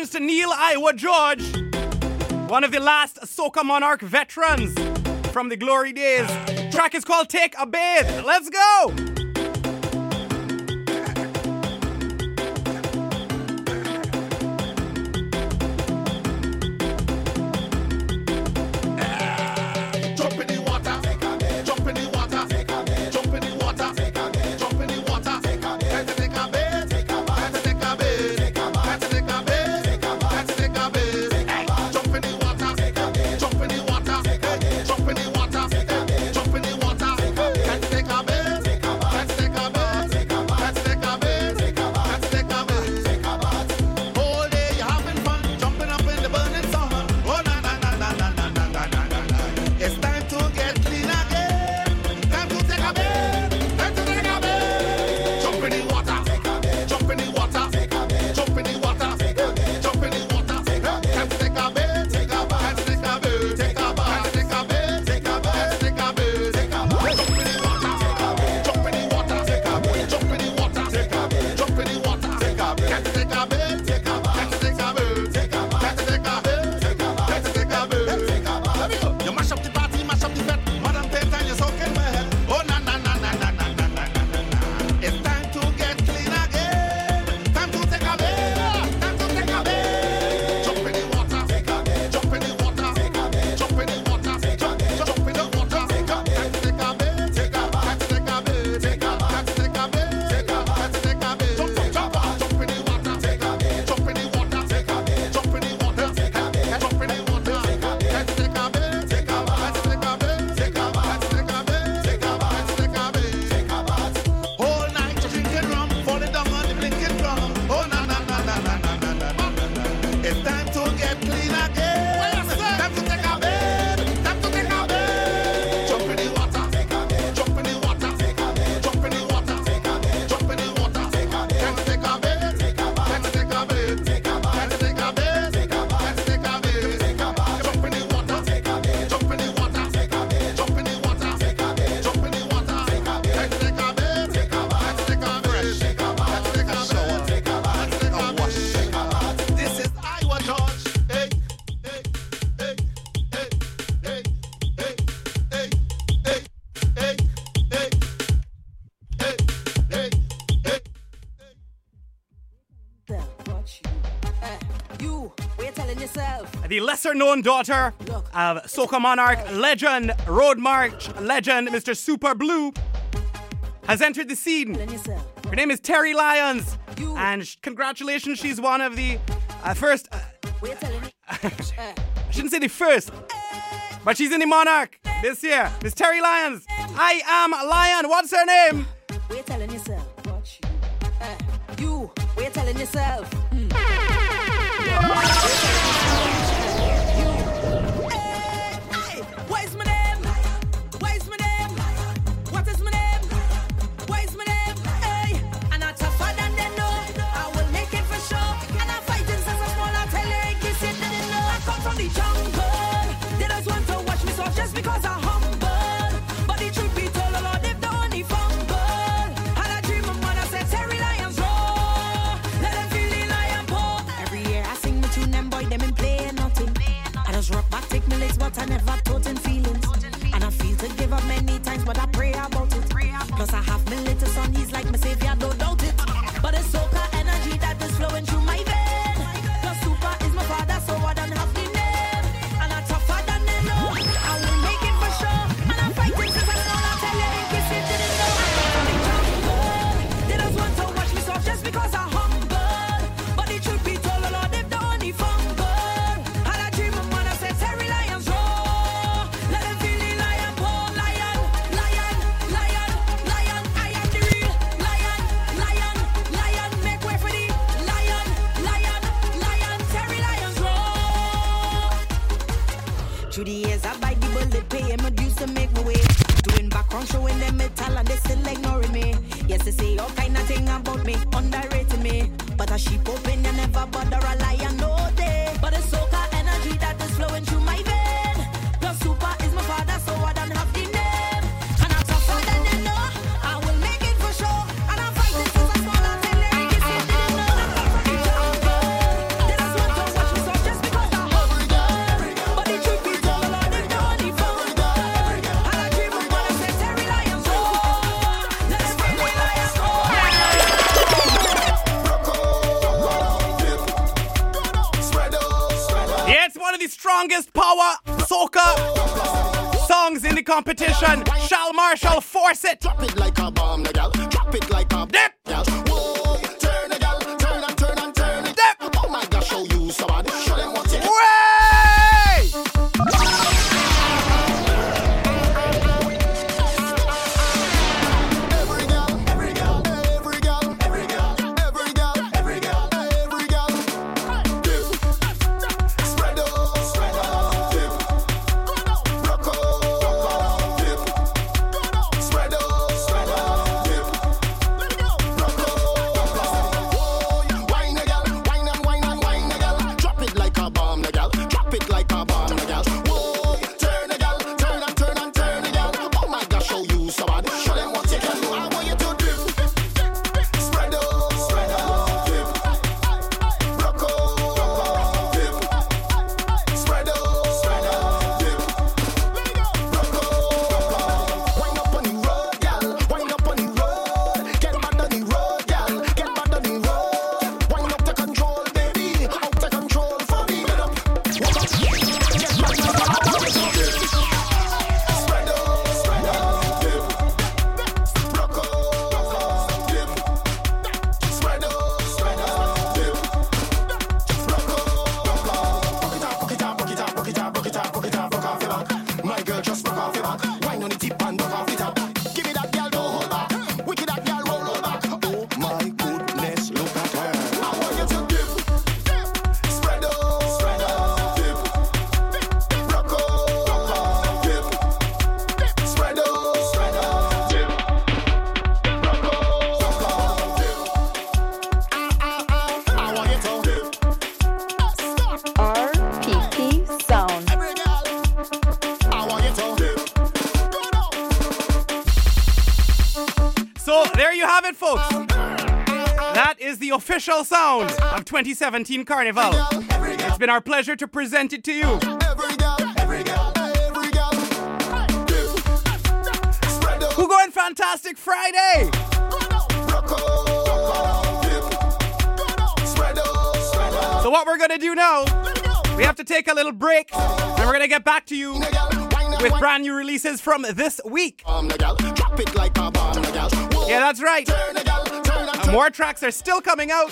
Congratulations to Neil Iwer George, one of the last Soca Monarch veterans from the glory days. Track is called Take a Bathe. Let's go! lesser known daughter of Soca Monarch legend, Road March legend, Mr. Super Blue, has entered the scene. Her name is Terri Lyons, and congratulations, she's one of the uh, first. Uh, I shouldn't say the first, but she's in the Monarch this year. Miss Terri Lyons. I am Lion. What's her name? It? Drop it like a bomb, the official sound of 2017 Carnival. It's been our pleasure to present it to you. Who going Fantastic Friday? So what we're gonna do now, we have to take a little break, and we're gonna get back to you with brand new releases from this week. Yeah, that's right. More tracks are still coming out.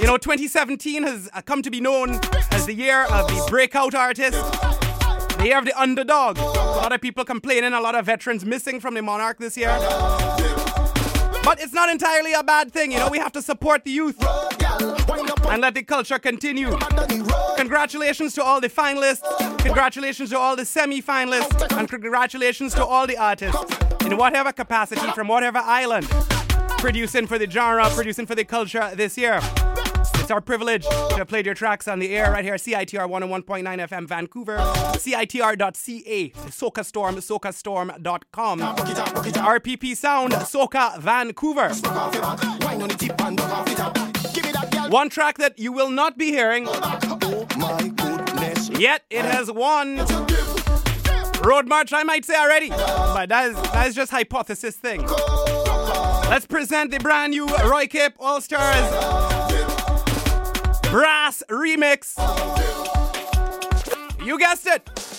You know, 2017 has uh, come to be known as the year of the breakout artist, the year of the underdog. A lot of people complaining, a lot of veterans missing from the Monarch this year. But it's not entirely a bad thing, you know, we have to support the youth and let the culture continue. Congratulations to all the finalists, congratulations to all the semi finalists, and congratulations to all the artists in whatever capacity from whatever island producing for the genre, producing for the culture this year. It's our privilege to have played your tracks on the air right here, CITR 101.9 FM Vancouver, CITR.ca, Soca Storm, SocaStorm.com, RPP Sound, Soca Vancouver. One track that you will not be hearing, yet it has won. Road March, I might say already, but that is, that is just hypothesis thing. Let's present the brand new Roy Cape All Stars Brass Remix. You guessed it.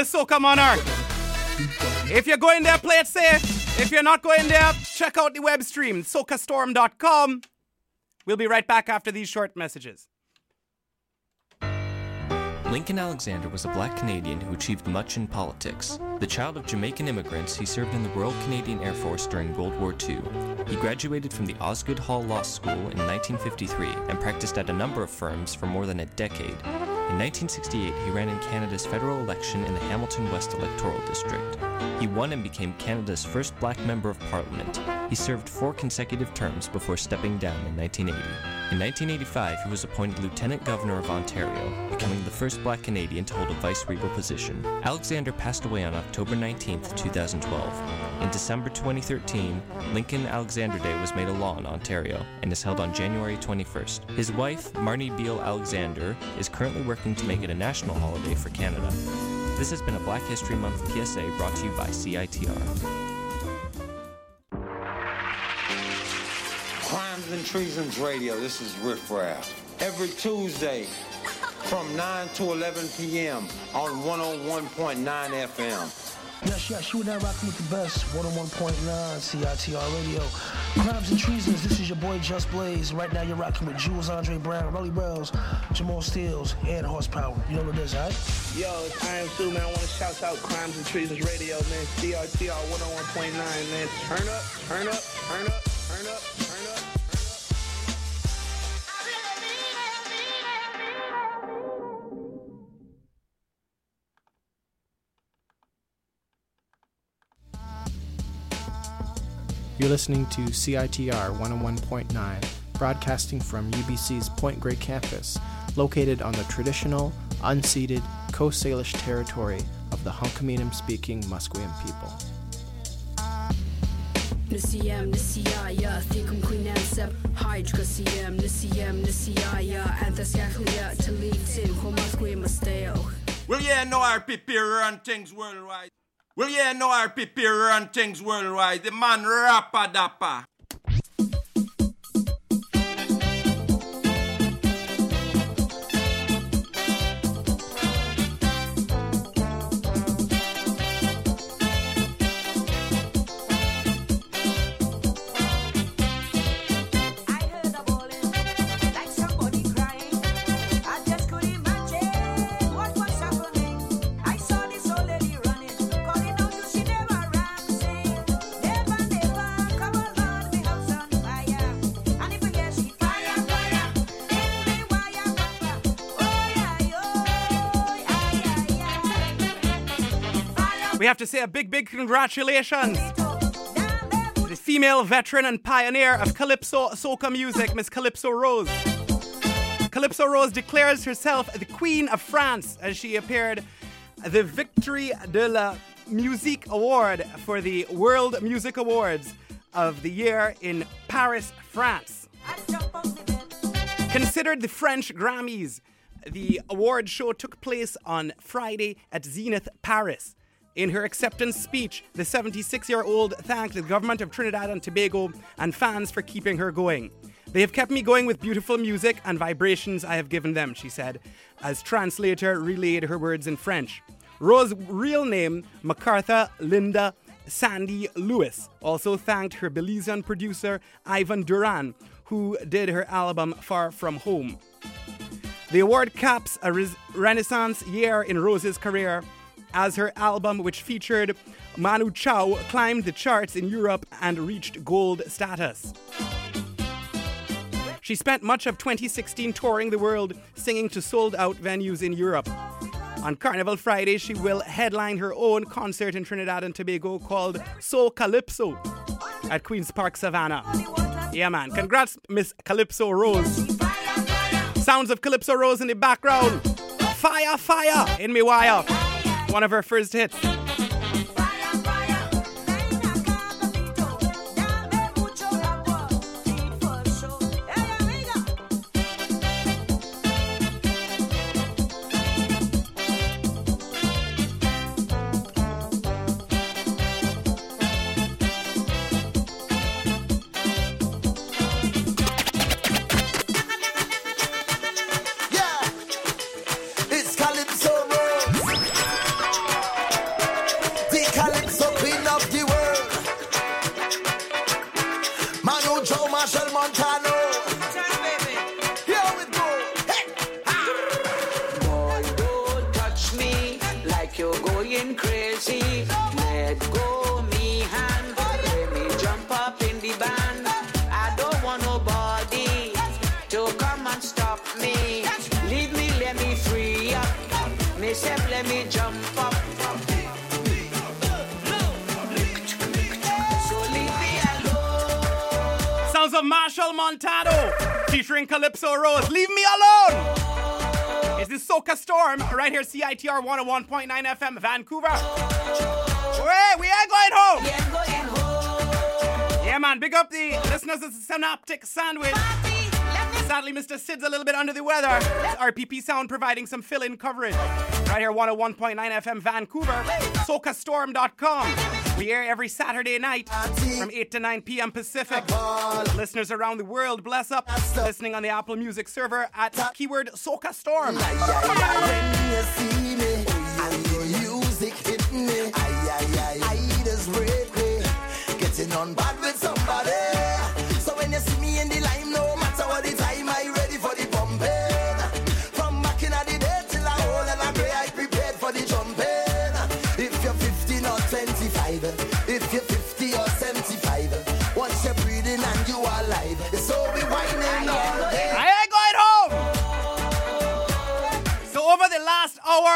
This Soca Monarch. If you're going there, play it safe. If you're not going there, check out the web stream, socastorm.com. We'll be right back after these short messages. Lincoln Alexander was a black Canadian who achieved much in politics. The child of Jamaican immigrants, he served in the Royal Canadian Air Force during World War II. He graduated from the Osgoode Hall Law School in 1953 and practiced at a number of firms for more than a decade. In 1968, he ran in Canada's federal election in the Hamilton West electoral district. He won and became Canada's first black member of parliament. He served four consecutive terms before stepping down in 1980. In 1985, he was appointed Lieutenant Governor of Ontario, becoming the first black Canadian to hold a vice-regal position. Alexander passed away on October 19, 2012. In December 2013, Lincoln Alexander Day was made a law in Ontario and is held on January 21st. His wife, Marni Beal Alexander, is currently working to make it a national holiday for Canada. This has been a Black History Month PSA brought to you by CITR. Crimes and Treasons Radio. This is Riff Raff. Every Tuesday from 9 to 11 p.m. on 101.9 FM. Yes, yes, you and I rocking with the best. 101.9 CITR Radio. Crimes and Treasons, this is your boy Just Blaze. Right now you're rocking with Jules Andre Brown, Rolly Bells, Jamal Steels, and Horsepower. You know what it is, alright? Yo, it's I am Sue, man. I want to shout out Crimes and Treasons Radio, man. CRTR 101.9, man. Turn up, turn up, turn up, turn up, turn up. You're listening to CITR 101.9, broadcasting from UBC's Point Grey campus, located on the traditional, unceded Coast Salish territory of the Hunkaminam speaking Musqueam people. Nisiyam, nisiyaya, thikum quinansep, hydra siyam, nisiyam, nisiyaya, anthascachlia, talitin, homasque masteo. Well, yeah, no RPP run things worldwide. Well, yeah, no RPP run things worldwide. The man rapper We have to say a big, big congratulations to the female veteran and pioneer of Calypso soca music, Miss Calypso Rose. Calypso Rose declares herself the Queen of France as she appeared the Victoires de la Musique Award for the World Music Awards of the year in Paris, France. Considered the French Grammys, the award show took place on Friday at Zenith Paris. In her acceptance speech, the 76 year old thanked the government of Trinidad and Tobago and fans for keeping her going. They have kept me going with beautiful music and vibrations I have given them, she said, as translator relayed her words in French. Rose's real name, McCartha Linda Sandy Lewis, also thanked her Belizean producer Ivan Duran, who did her album Far From Home. The award caps a renaissance year in Rose's career as her album, which featured Manu Chao, climbed the charts in Europe and reached gold status. She spent much of 2016 touring the world, singing to sold out venues in Europe. On Carnival Friday, she will headline her own concert in Trinidad and Tobago called So Calypso at Queen's Park Savannah. Yeah, man. Congrats, Miss Calypso Rose. Sounds of Calypso Rose in the background. Fire, fire in me wire. One of her first hits. CITR 101.9 FM, Vancouver. Wait, we ain't going home. Yeah, man, big up the listeners of Synaptic Sandwich. Sadly, Mr. Sid's a little bit under the weather. It's RPP Sound providing some fill in coverage. Right here, 101.9 FM, Vancouver. SocaStorm.com. We air every Saturday night from 8 to 9 p.m. Pacific. Listeners around the world, bless up. Listening on the Apple Music server at keyword Soca Storm. Getting on bad with somebody.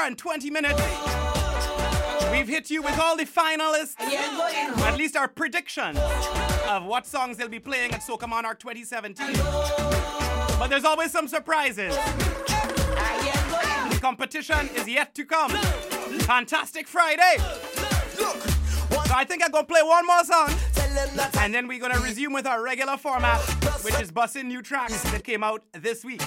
Hour and 20 minutes, we've hit you with all the finalists, at least our prediction of what songs they'll be playing at Soca Monarch 2017. But there's always some surprises. The competition is yet to come. Fantastic Friday. So I think I'm gonna play one more song. And then we're gonna resume with our regular format, which is busting new tracks that came out this week.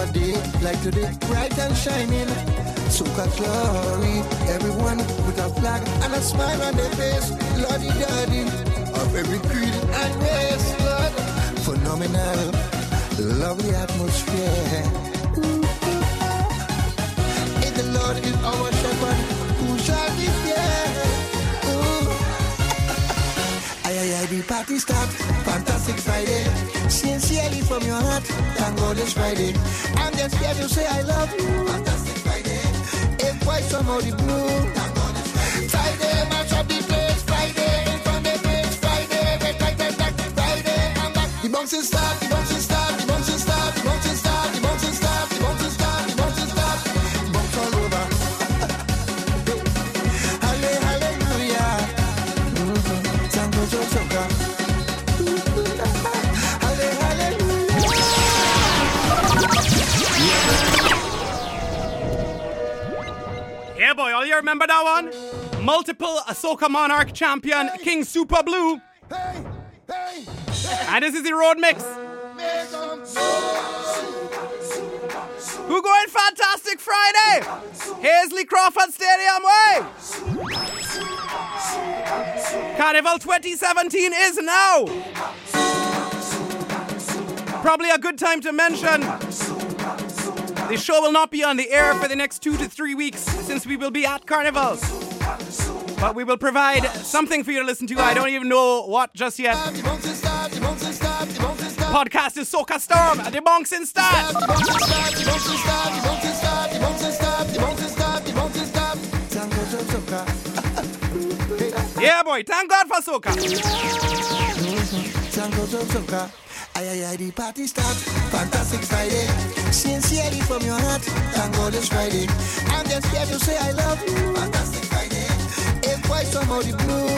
A day like today, bright and shining. Soca glory, everyone with a flag and a smile on their face. Lordy daddy, of every creed and race, Lord. Phenomenal, lovely atmosphere. If the Lord is our shepherd, who shall be feared? The party start. Fantastic Friday. Sincerely from your heart. Thank God it's Friday. I'm just here to say I love you. Fantastic Friday. If quite somehow the blue. Thank God it's Friday. Friday, match up the place. Friday, in front of the place. Friday, red light, red light. Friday, I'm back. The bouncing start, you remember that one? Multiple Soca Monarch champion King Super Blue. Hey. Hey. And this is the road mix. Who going Fantastic Friday? Hasely Crawford Stadium way. Carnival 2017 is now. Probably a good time to mention the show will not be on the air for the next two to three weeks since we will be at carnivals. But we will provide something for you to listen to. I don't even know what just yet. Podcast is Soca Storm, the Monks in Start. Yeah, boy, thank God for Soca. Aye, aye, aye, the party start. Fantastic Friday. Sincerely from your heart. Thank God it's Friday. I'm just here to say I love you. Fantastic Friday. If why somebody blue. Thank God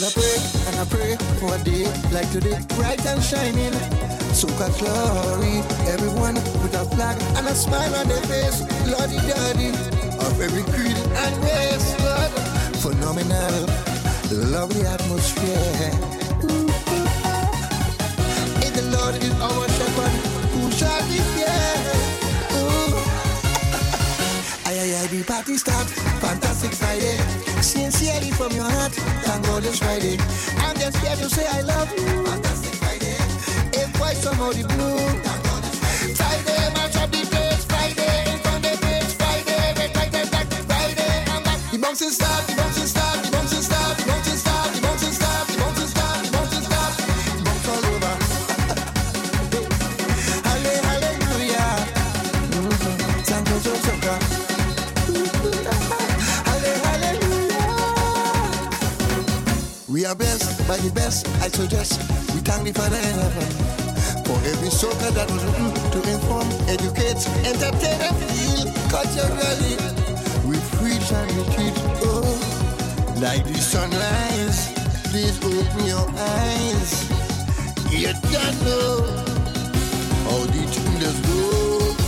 Lord, I pray and I pray for a day like today, bright and shining. Soca glory, everyone with a flag and a smile on their face. Lordy daddy of every creed and race, Lord, phenomenal, lovely atmosphere. If the Lord is our shepherd, who shall be feared? (laughs) Aye, aye, aye, the party start. Fantastic Friday. Sincerely from your heart. Thank God it's Friday. I'm just here to say I love you. Fantastic Friday. If white somebody blue. Thank God it's Friday. Friday, match the. Friday, in front of the. Friday. Friday, I'm back. The the start, by best, I suggest. We thank the Father in heaven for every soca that was written to inform, educate, entertain, and heal culturally. We preach and teach, oh, like the sunrise. Please open your eyes. You don't know how the tune go. Ooh,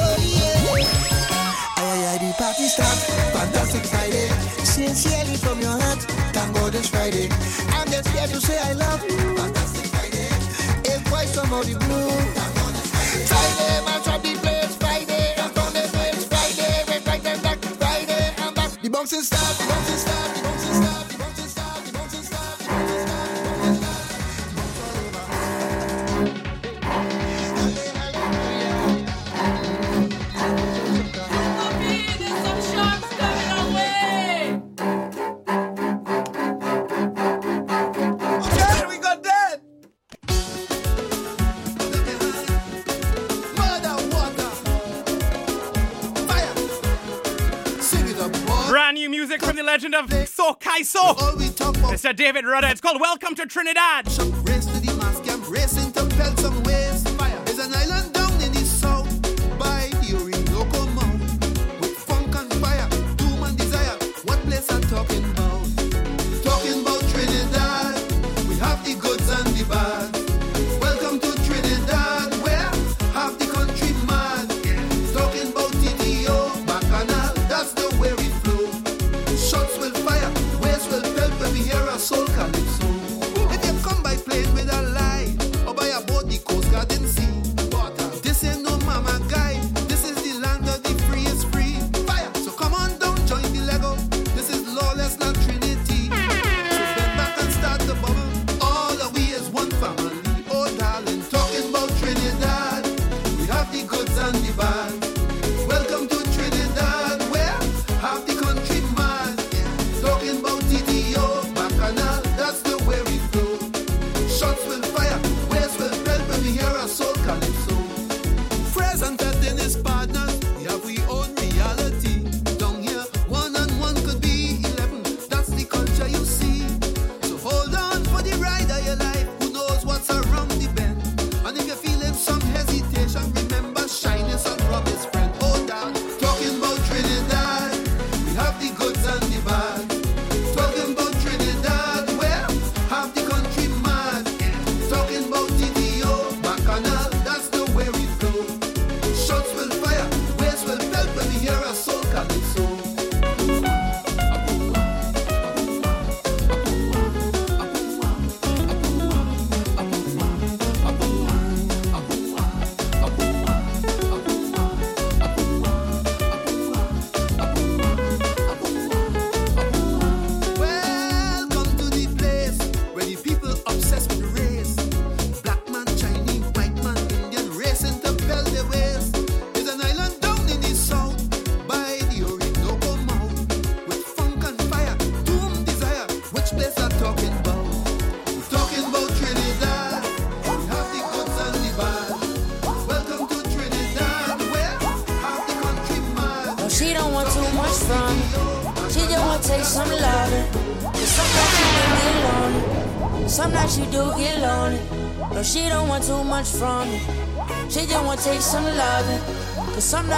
oh, yeah. Aye, aye, aye, the party start. Fantastic Friday. Sincerely from your heart. Thank God Friday. I'm just here to say I love you. Fantastic Friday. If why somebody blue. Thank God it's Friday. Friday, match up the So Kaiso. Mr. David Rudder. It's called Welcome to Trinidad.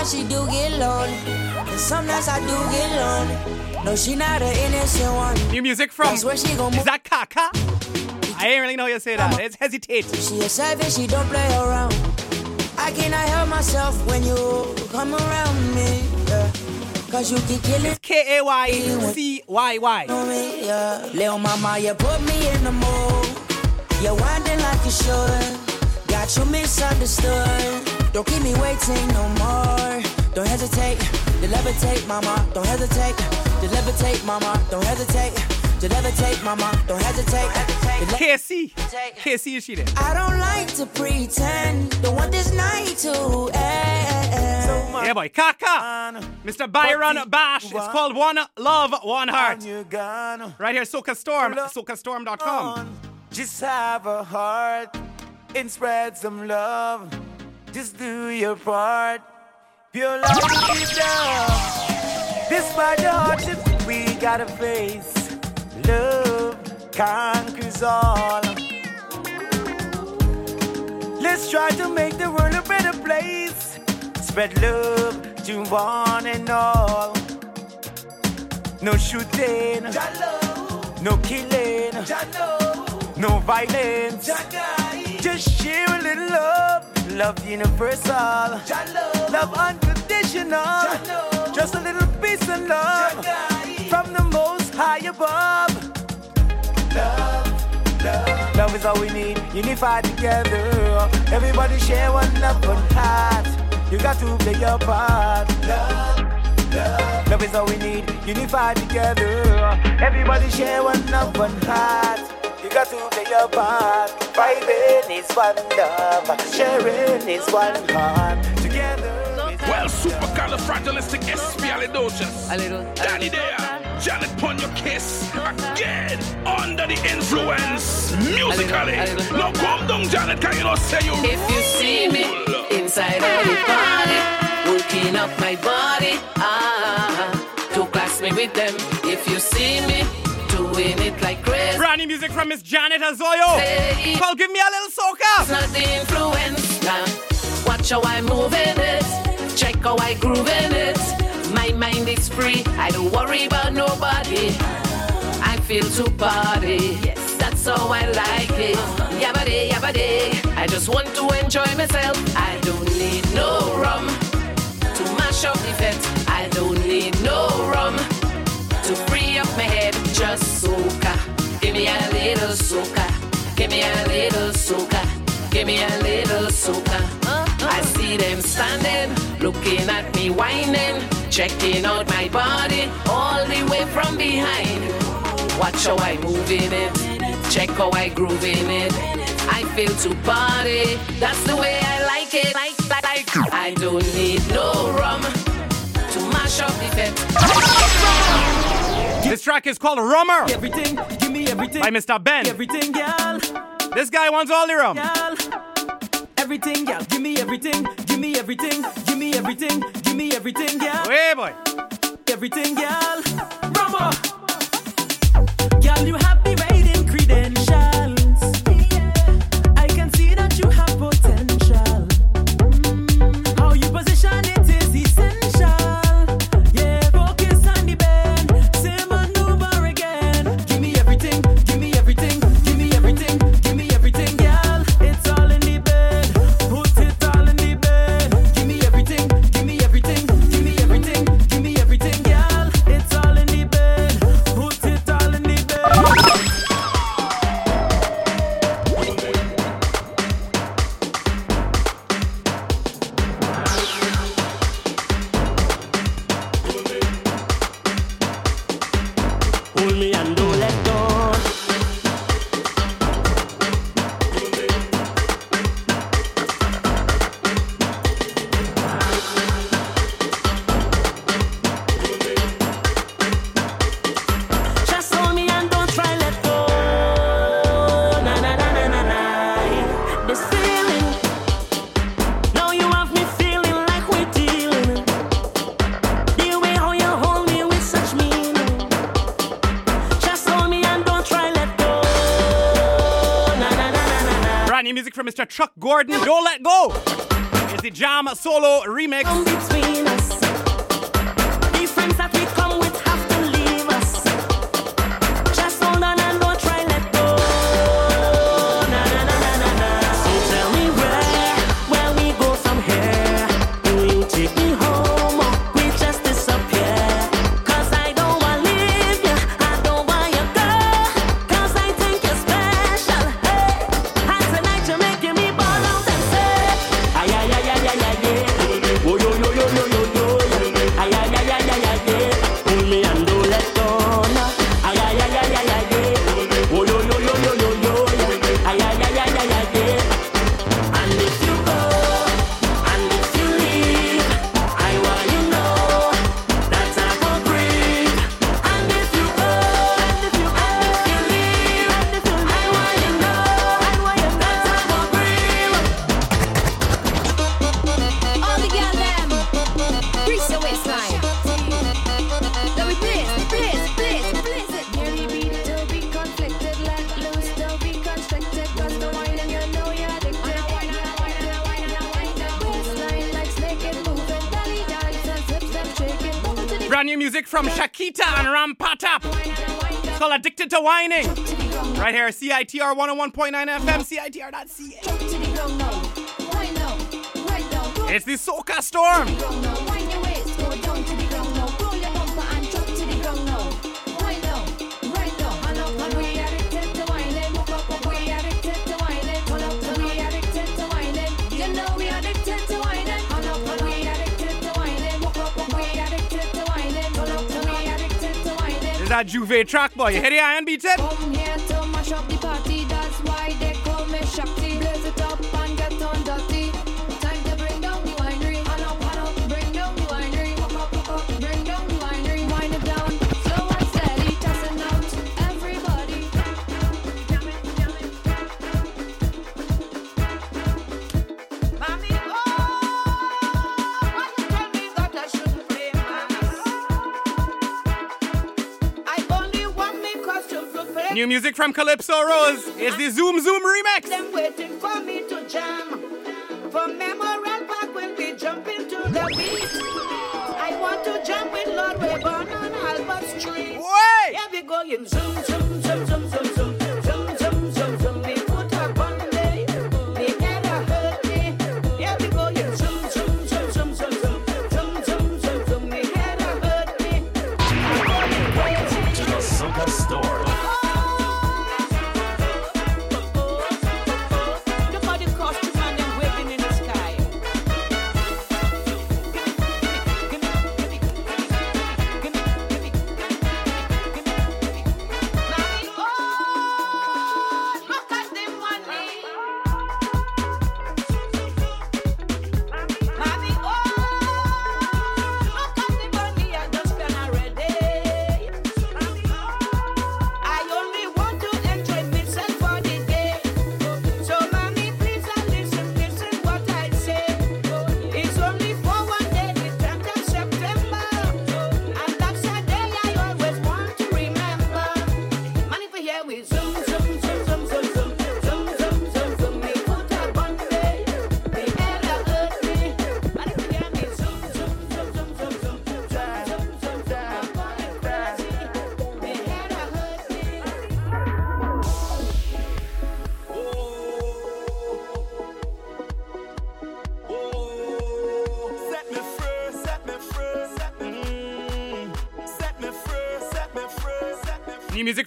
She do get lonely. And sometimes I do get lonely. No, she not an innocent one. New music from. That's where she gon' Is that Kaka? I ain't really know you say that. It's hesitate. She a savage, she don't play around. I cannot help myself when you come around me. Yeah. Cause you keep killing K A Y C Y Y. me. Yeah. Mama, you put me in the mood. You're winding like you should. Got you misunderstood. Don't keep me waiting no more. Don't hesitate to levitate, mama. Don't hesitate to levitate, mama. Don't hesitate to levitate, mama. Don't hesitate. KC. KC is she there? I don't like to pretend. Don't want this night to end. Yeah, boy. Kaka. Mr. Byron Bash. It's called One Love, One Heart. Right here, Soca Storm. SocaStorm.com. Just have a heart and spread some love. Just do your part. Pure love is love. Despite the hardships we gotta face, love conquers all. Let's try to make the world a better place. Spread love to one and all. No shooting, no killing, no violence. Just share a little love. Love universal. Love unconditional. Just a little peace and love from the most high above. Love, love. Love is all we need. Unified together. Everybody share one love, one heart. You got to play your part. Love. Love. Love is all we need, unified together. Everybody share one love, one heart. You got to play your part. Vibing is one love, sharing is one heart. Together. Well, supercalifragilisticexpialidocious. A little. Danny there. Janet pon your kiss. Again. Under the influence. Musically. No, come down, Janet. Can you not say you If you see me inside of the party, working up my body, ah, to class me with them. If you see me doing it like crazy, Brand new music from Miss Janet Azoyo. Well, give me a little soca. it's not the influence. Nah. Watch how I'm moving it, check how I grooving it. My mind is free, I don't worry about nobody. I feel to party, yes, that's how I like it. Yabba yabba I just want to enjoy myself. I don't need no rum to mash up the vent. I don't need no rum to free up my head. Just soca, give me a little soca, give me a little soca, give me a little soca. Uh-huh. I see them standing, looking at me whining, checking out my body all the way from behind. Watch how I move in it, check how I groove in it. I feel to party, that's the way I like it. Like, like, like. I don't need no rum to mash up the vent. (laughs) This track is called Rummer. Everything, give me everything. By Mr. Ben. Everything, girl. This guy wants all the rum. Girl. Everything, girl. Give me everything. Give me everything. Give me everything. Give me everything, girl. Hey, boy. Everything, girl. Rubber. Girl, you have the right Don't Let Go. It's the Jam Solo remix. from Shakita and Rampata. It's called Addicted to Whining. Right here, CITR 101.9 FM, CITR.ca. It's the Soca Storm. juve track boy. Here I am, beat it. music from Calypso Rose is the Zoom Zoom remix. Them waiting for me to jam. For Memorial Park when jump into the beat. I want to jump with Lord on Albert Street. Wait! Here we go in Zoom Zoom Zoom.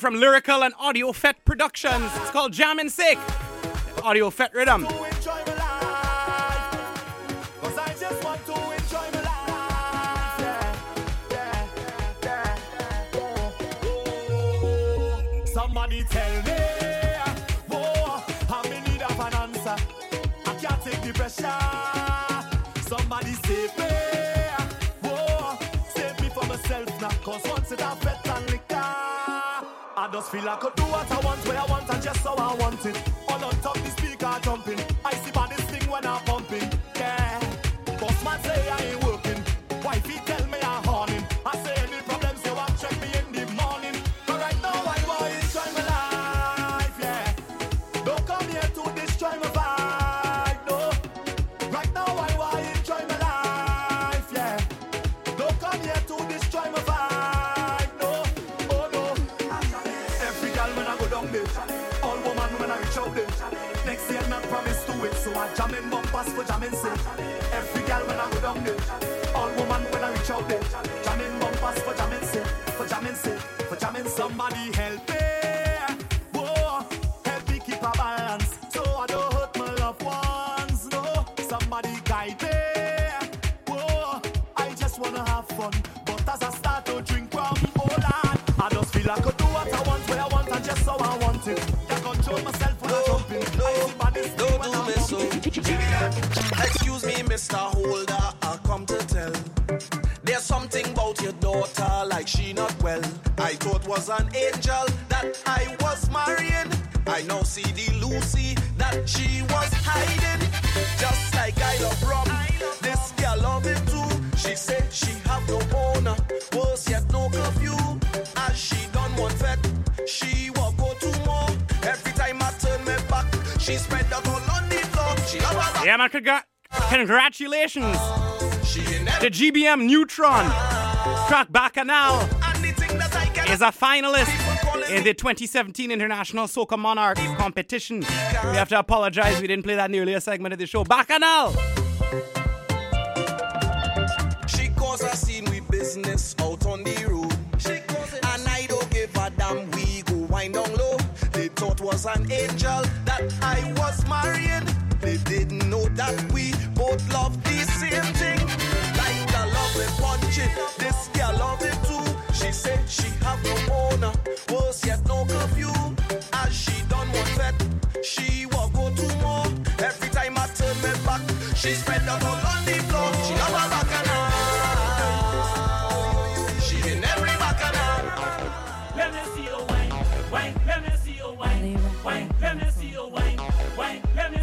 from Lyrikal and Audio Fet Productions. It's called Jam and Sick. Audio Fet Rhythm. Like I do what I want where I pass for jamming say. Congratulations to GBM Nutron. Track Bacchanal is a finalist in the 2017 International Soca Monarch competition. We have to apologize, we didn't play that in the earlier segment of the show. Bacchanal! She cause a scene with business out on the road. And I don't give a damn, we go wind down low. They thought was an angel that I was marrying. They didn't know that we both love the same thing. Like I love it punching, this girl love it too. She said she have no owner, worse yet no curfew. As she done one fet, she walk go two more. Every time I turn my back, she spread out on the floor. She have a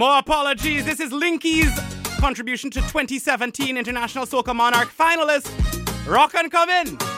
More apologies. This is Linky's contribution to 2017 International Soca Monarch finalist, Rock and Come In.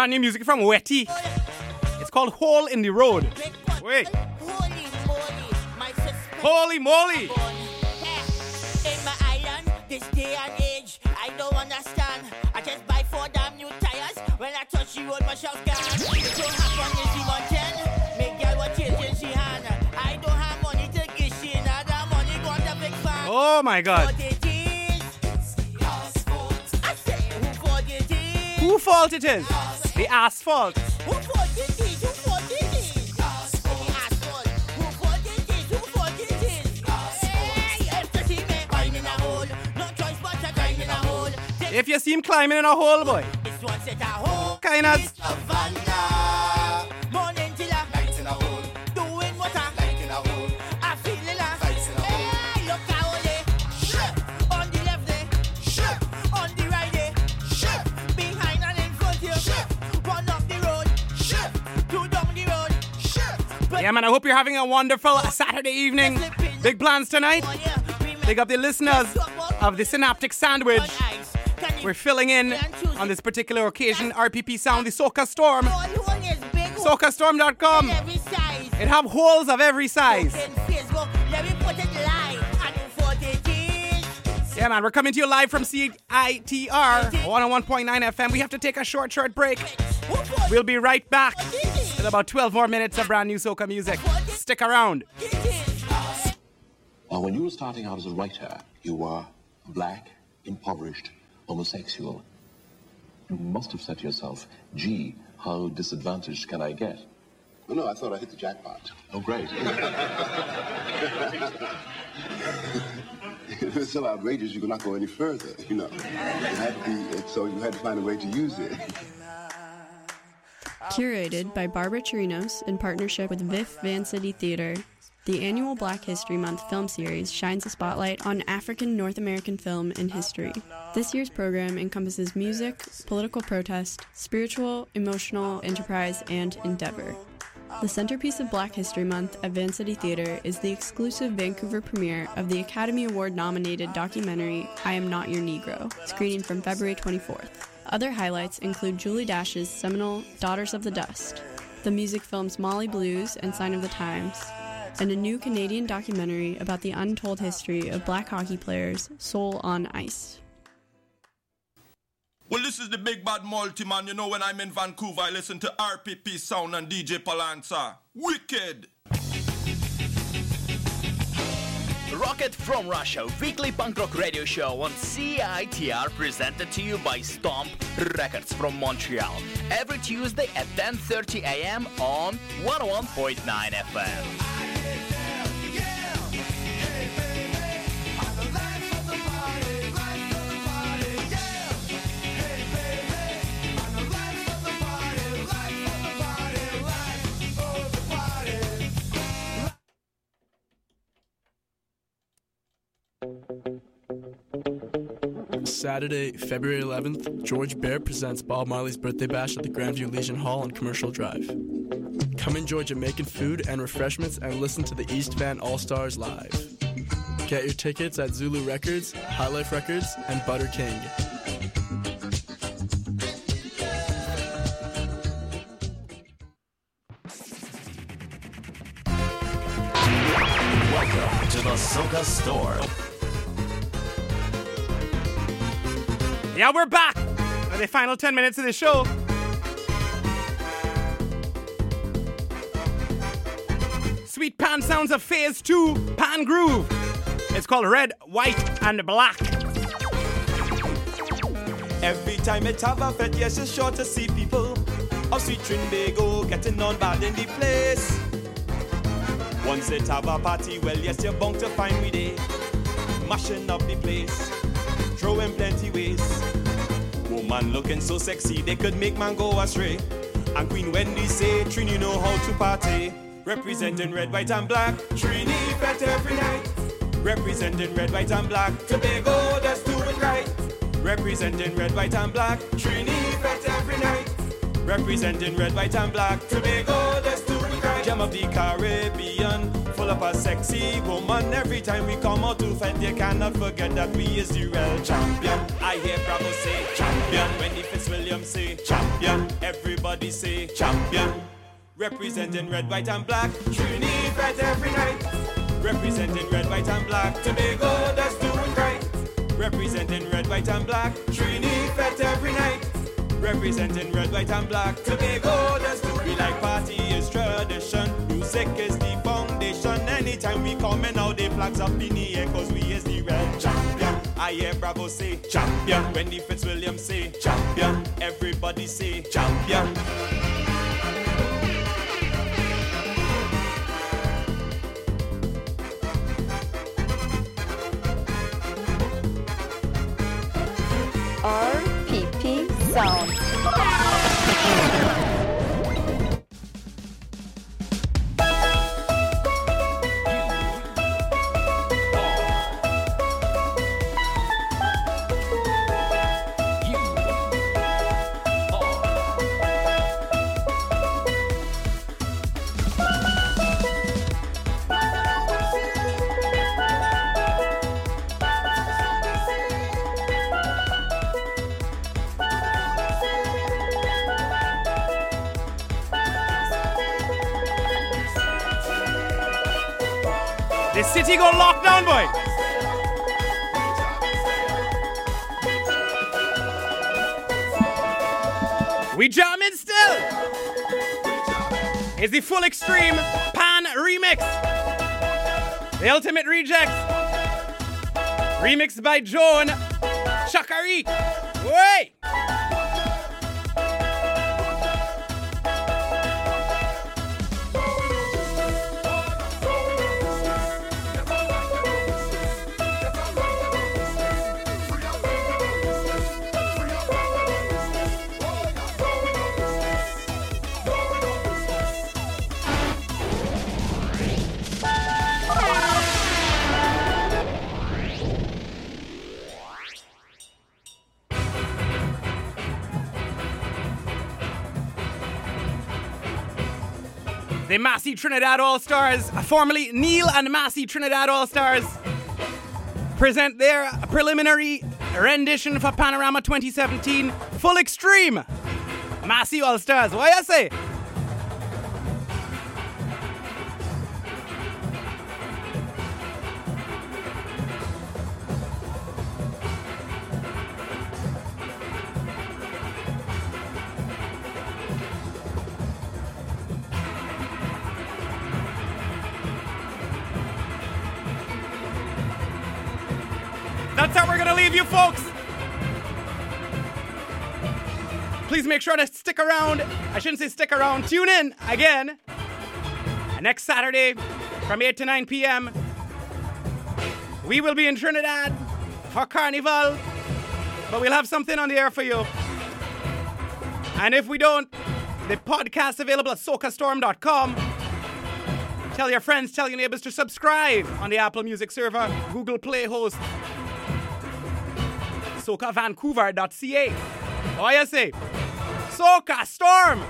Brand new music from Wetty. It's called Hole in the Road. Wait. Holy moly! In my island, this day and age, I don't understand. I just buy four damn new tires. When I touch the road, my shells gone. It don't happen in the mountain. Make girl what children she hand. I don't have money to give she another money got a big fan. Oh my god. Who fault it is? Who fault it is? The asphalt. Who fault it is? Who fault it is? The asphalt. Who fault it is? Who fault it is? Hey, if you see me crying in a hole, no choice but to a hole. If you him climbing in a hole, boy. This one you're having a wonderful Saturday evening. Big plans tonight. Big up the listeners of the Synaptic Sandwich. We're filling in on this particular occasion. RPP Sound, the Soca Storm. SocaStorm.com. It have holes of every size. Facebook, let me put it live. And who fault it is? Yeah, man, we're coming to you live from CITR 101.9 FM. We have to take a short, short break. We'll be right back in about 12 more minutes of brand new soca music. Stick around. Now, when you were starting out as a writer, you were black, impoverished, homosexual. You must have said to yourself, gee, how disadvantaged can I get? Well, no, I thought I hit the jackpot. Oh, great. (laughs) it was so outrageous you could not go any further, you know. It had to be, so you had to find a way to use it. (laughs) Curated by Barbara Chirinos in partnership with VIFF Van City Theater, the annual Black History Month film series shines a spotlight on African North American film and history. This year's program encompasses music, political protest, spiritual, emotional, enterprise, and endeavor. The centerpiece of Black History Month at Vancity Theater is the exclusive Vancouver premiere of the Academy Award nominated documentary I Am Not Your Negro, screening from February 24th. Other highlights include Julie Dash's seminal Daughters of the Dust, the music films Mali Blues and Sign of the Times, and a new Canadian documentary about the untold history of black hockey players, Soul on Ice. Well, this is the big bad multi man. You know, when I'm in Vancouver, I listen to RPP Sound and DJ Palanza. Wicked. Rocket from Russia, weekly punk rock radio show on CITR presented to you by Stomp Records from Montreal. Every Tuesday at 10:30 a.m. on 101.9 FM. Saturday, February 11th, George Bear presents Bob Marley's birthday bash at the Grandview Legion Hall on Commercial Drive. Come enjoy Jamaican food and refreshments and listen to the East Van All Stars live. Get your tickets at Zulu Records, High Life Records, and Butter King. Welcome to the Soca Storm. Yeah, we're back for the final 10 minutes of the show. Sweet Pan sounds of Phase 2 Pan Groove. It's called Red, White, and Black. Every time it have a fete, yes, it's sure to see people of sweet Trinbago getting on bad in the place. Once it have a party, well, yes, you're bound to find me there, mashing up the place, throwing plenty ways. Woman looking so sexy, they could make man go astray. And Queen Wendy say, Trini know how to party. Representing red, white, and black. Trini fete every night. Representing red, white, and black. Tobago, oh, let's do it right. Representing red, white, and black. Trini fete every night. Representing red, white, and black. Tobago, oh, let's do it right. Gem of the Caribbean. Of a sexy woman. Every time we come out to fight, you cannot forget that we is the real champion. I hear Bravo say champion. Wendy Fitzwilliam say champion. Everybody say champion. Representing red, white, and black. Trinidad every night. Representing red, white, and black. Tobago, that's doing right. Representing red, white, and black. Trinidad every night. Representing red, white, and black. Tobago, that's doing We like party is tradition. Music is the foundation. Anytime we come and now the flags up in the air, cause we is the red champion. I hear Bravo say champion. Wendy Fitzwilliam say champion. Everybody say champion. It's the full extreme pan remix. The ultimate rejects. Remixed by Joan Chakari. Wait. Massey Trinidad All Stars, formerly Neil and Massey Trinidad All Stars, present their preliminary rendition for Panorama 2017 Full Extreme. Massey All Stars, what you say? Please make sure to stick around. I shouldn't say stick around. Tune in again next Saturday from 8 to 9 p.m. We will be in Trinidad for Carnival, but we'll have something on the air for you. And if we don't, the podcast available at socastorm.com. Tell your friends, tell your neighbors to subscribe on the Apple Music server, Google Play host, socavancouver.ca. What you say? Soca Storm!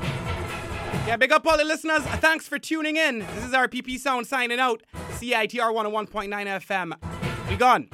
Yeah, big up all the listeners. Thanks for tuning in. This is RPP Sound signing out. CITR 101.9 FM. We gone.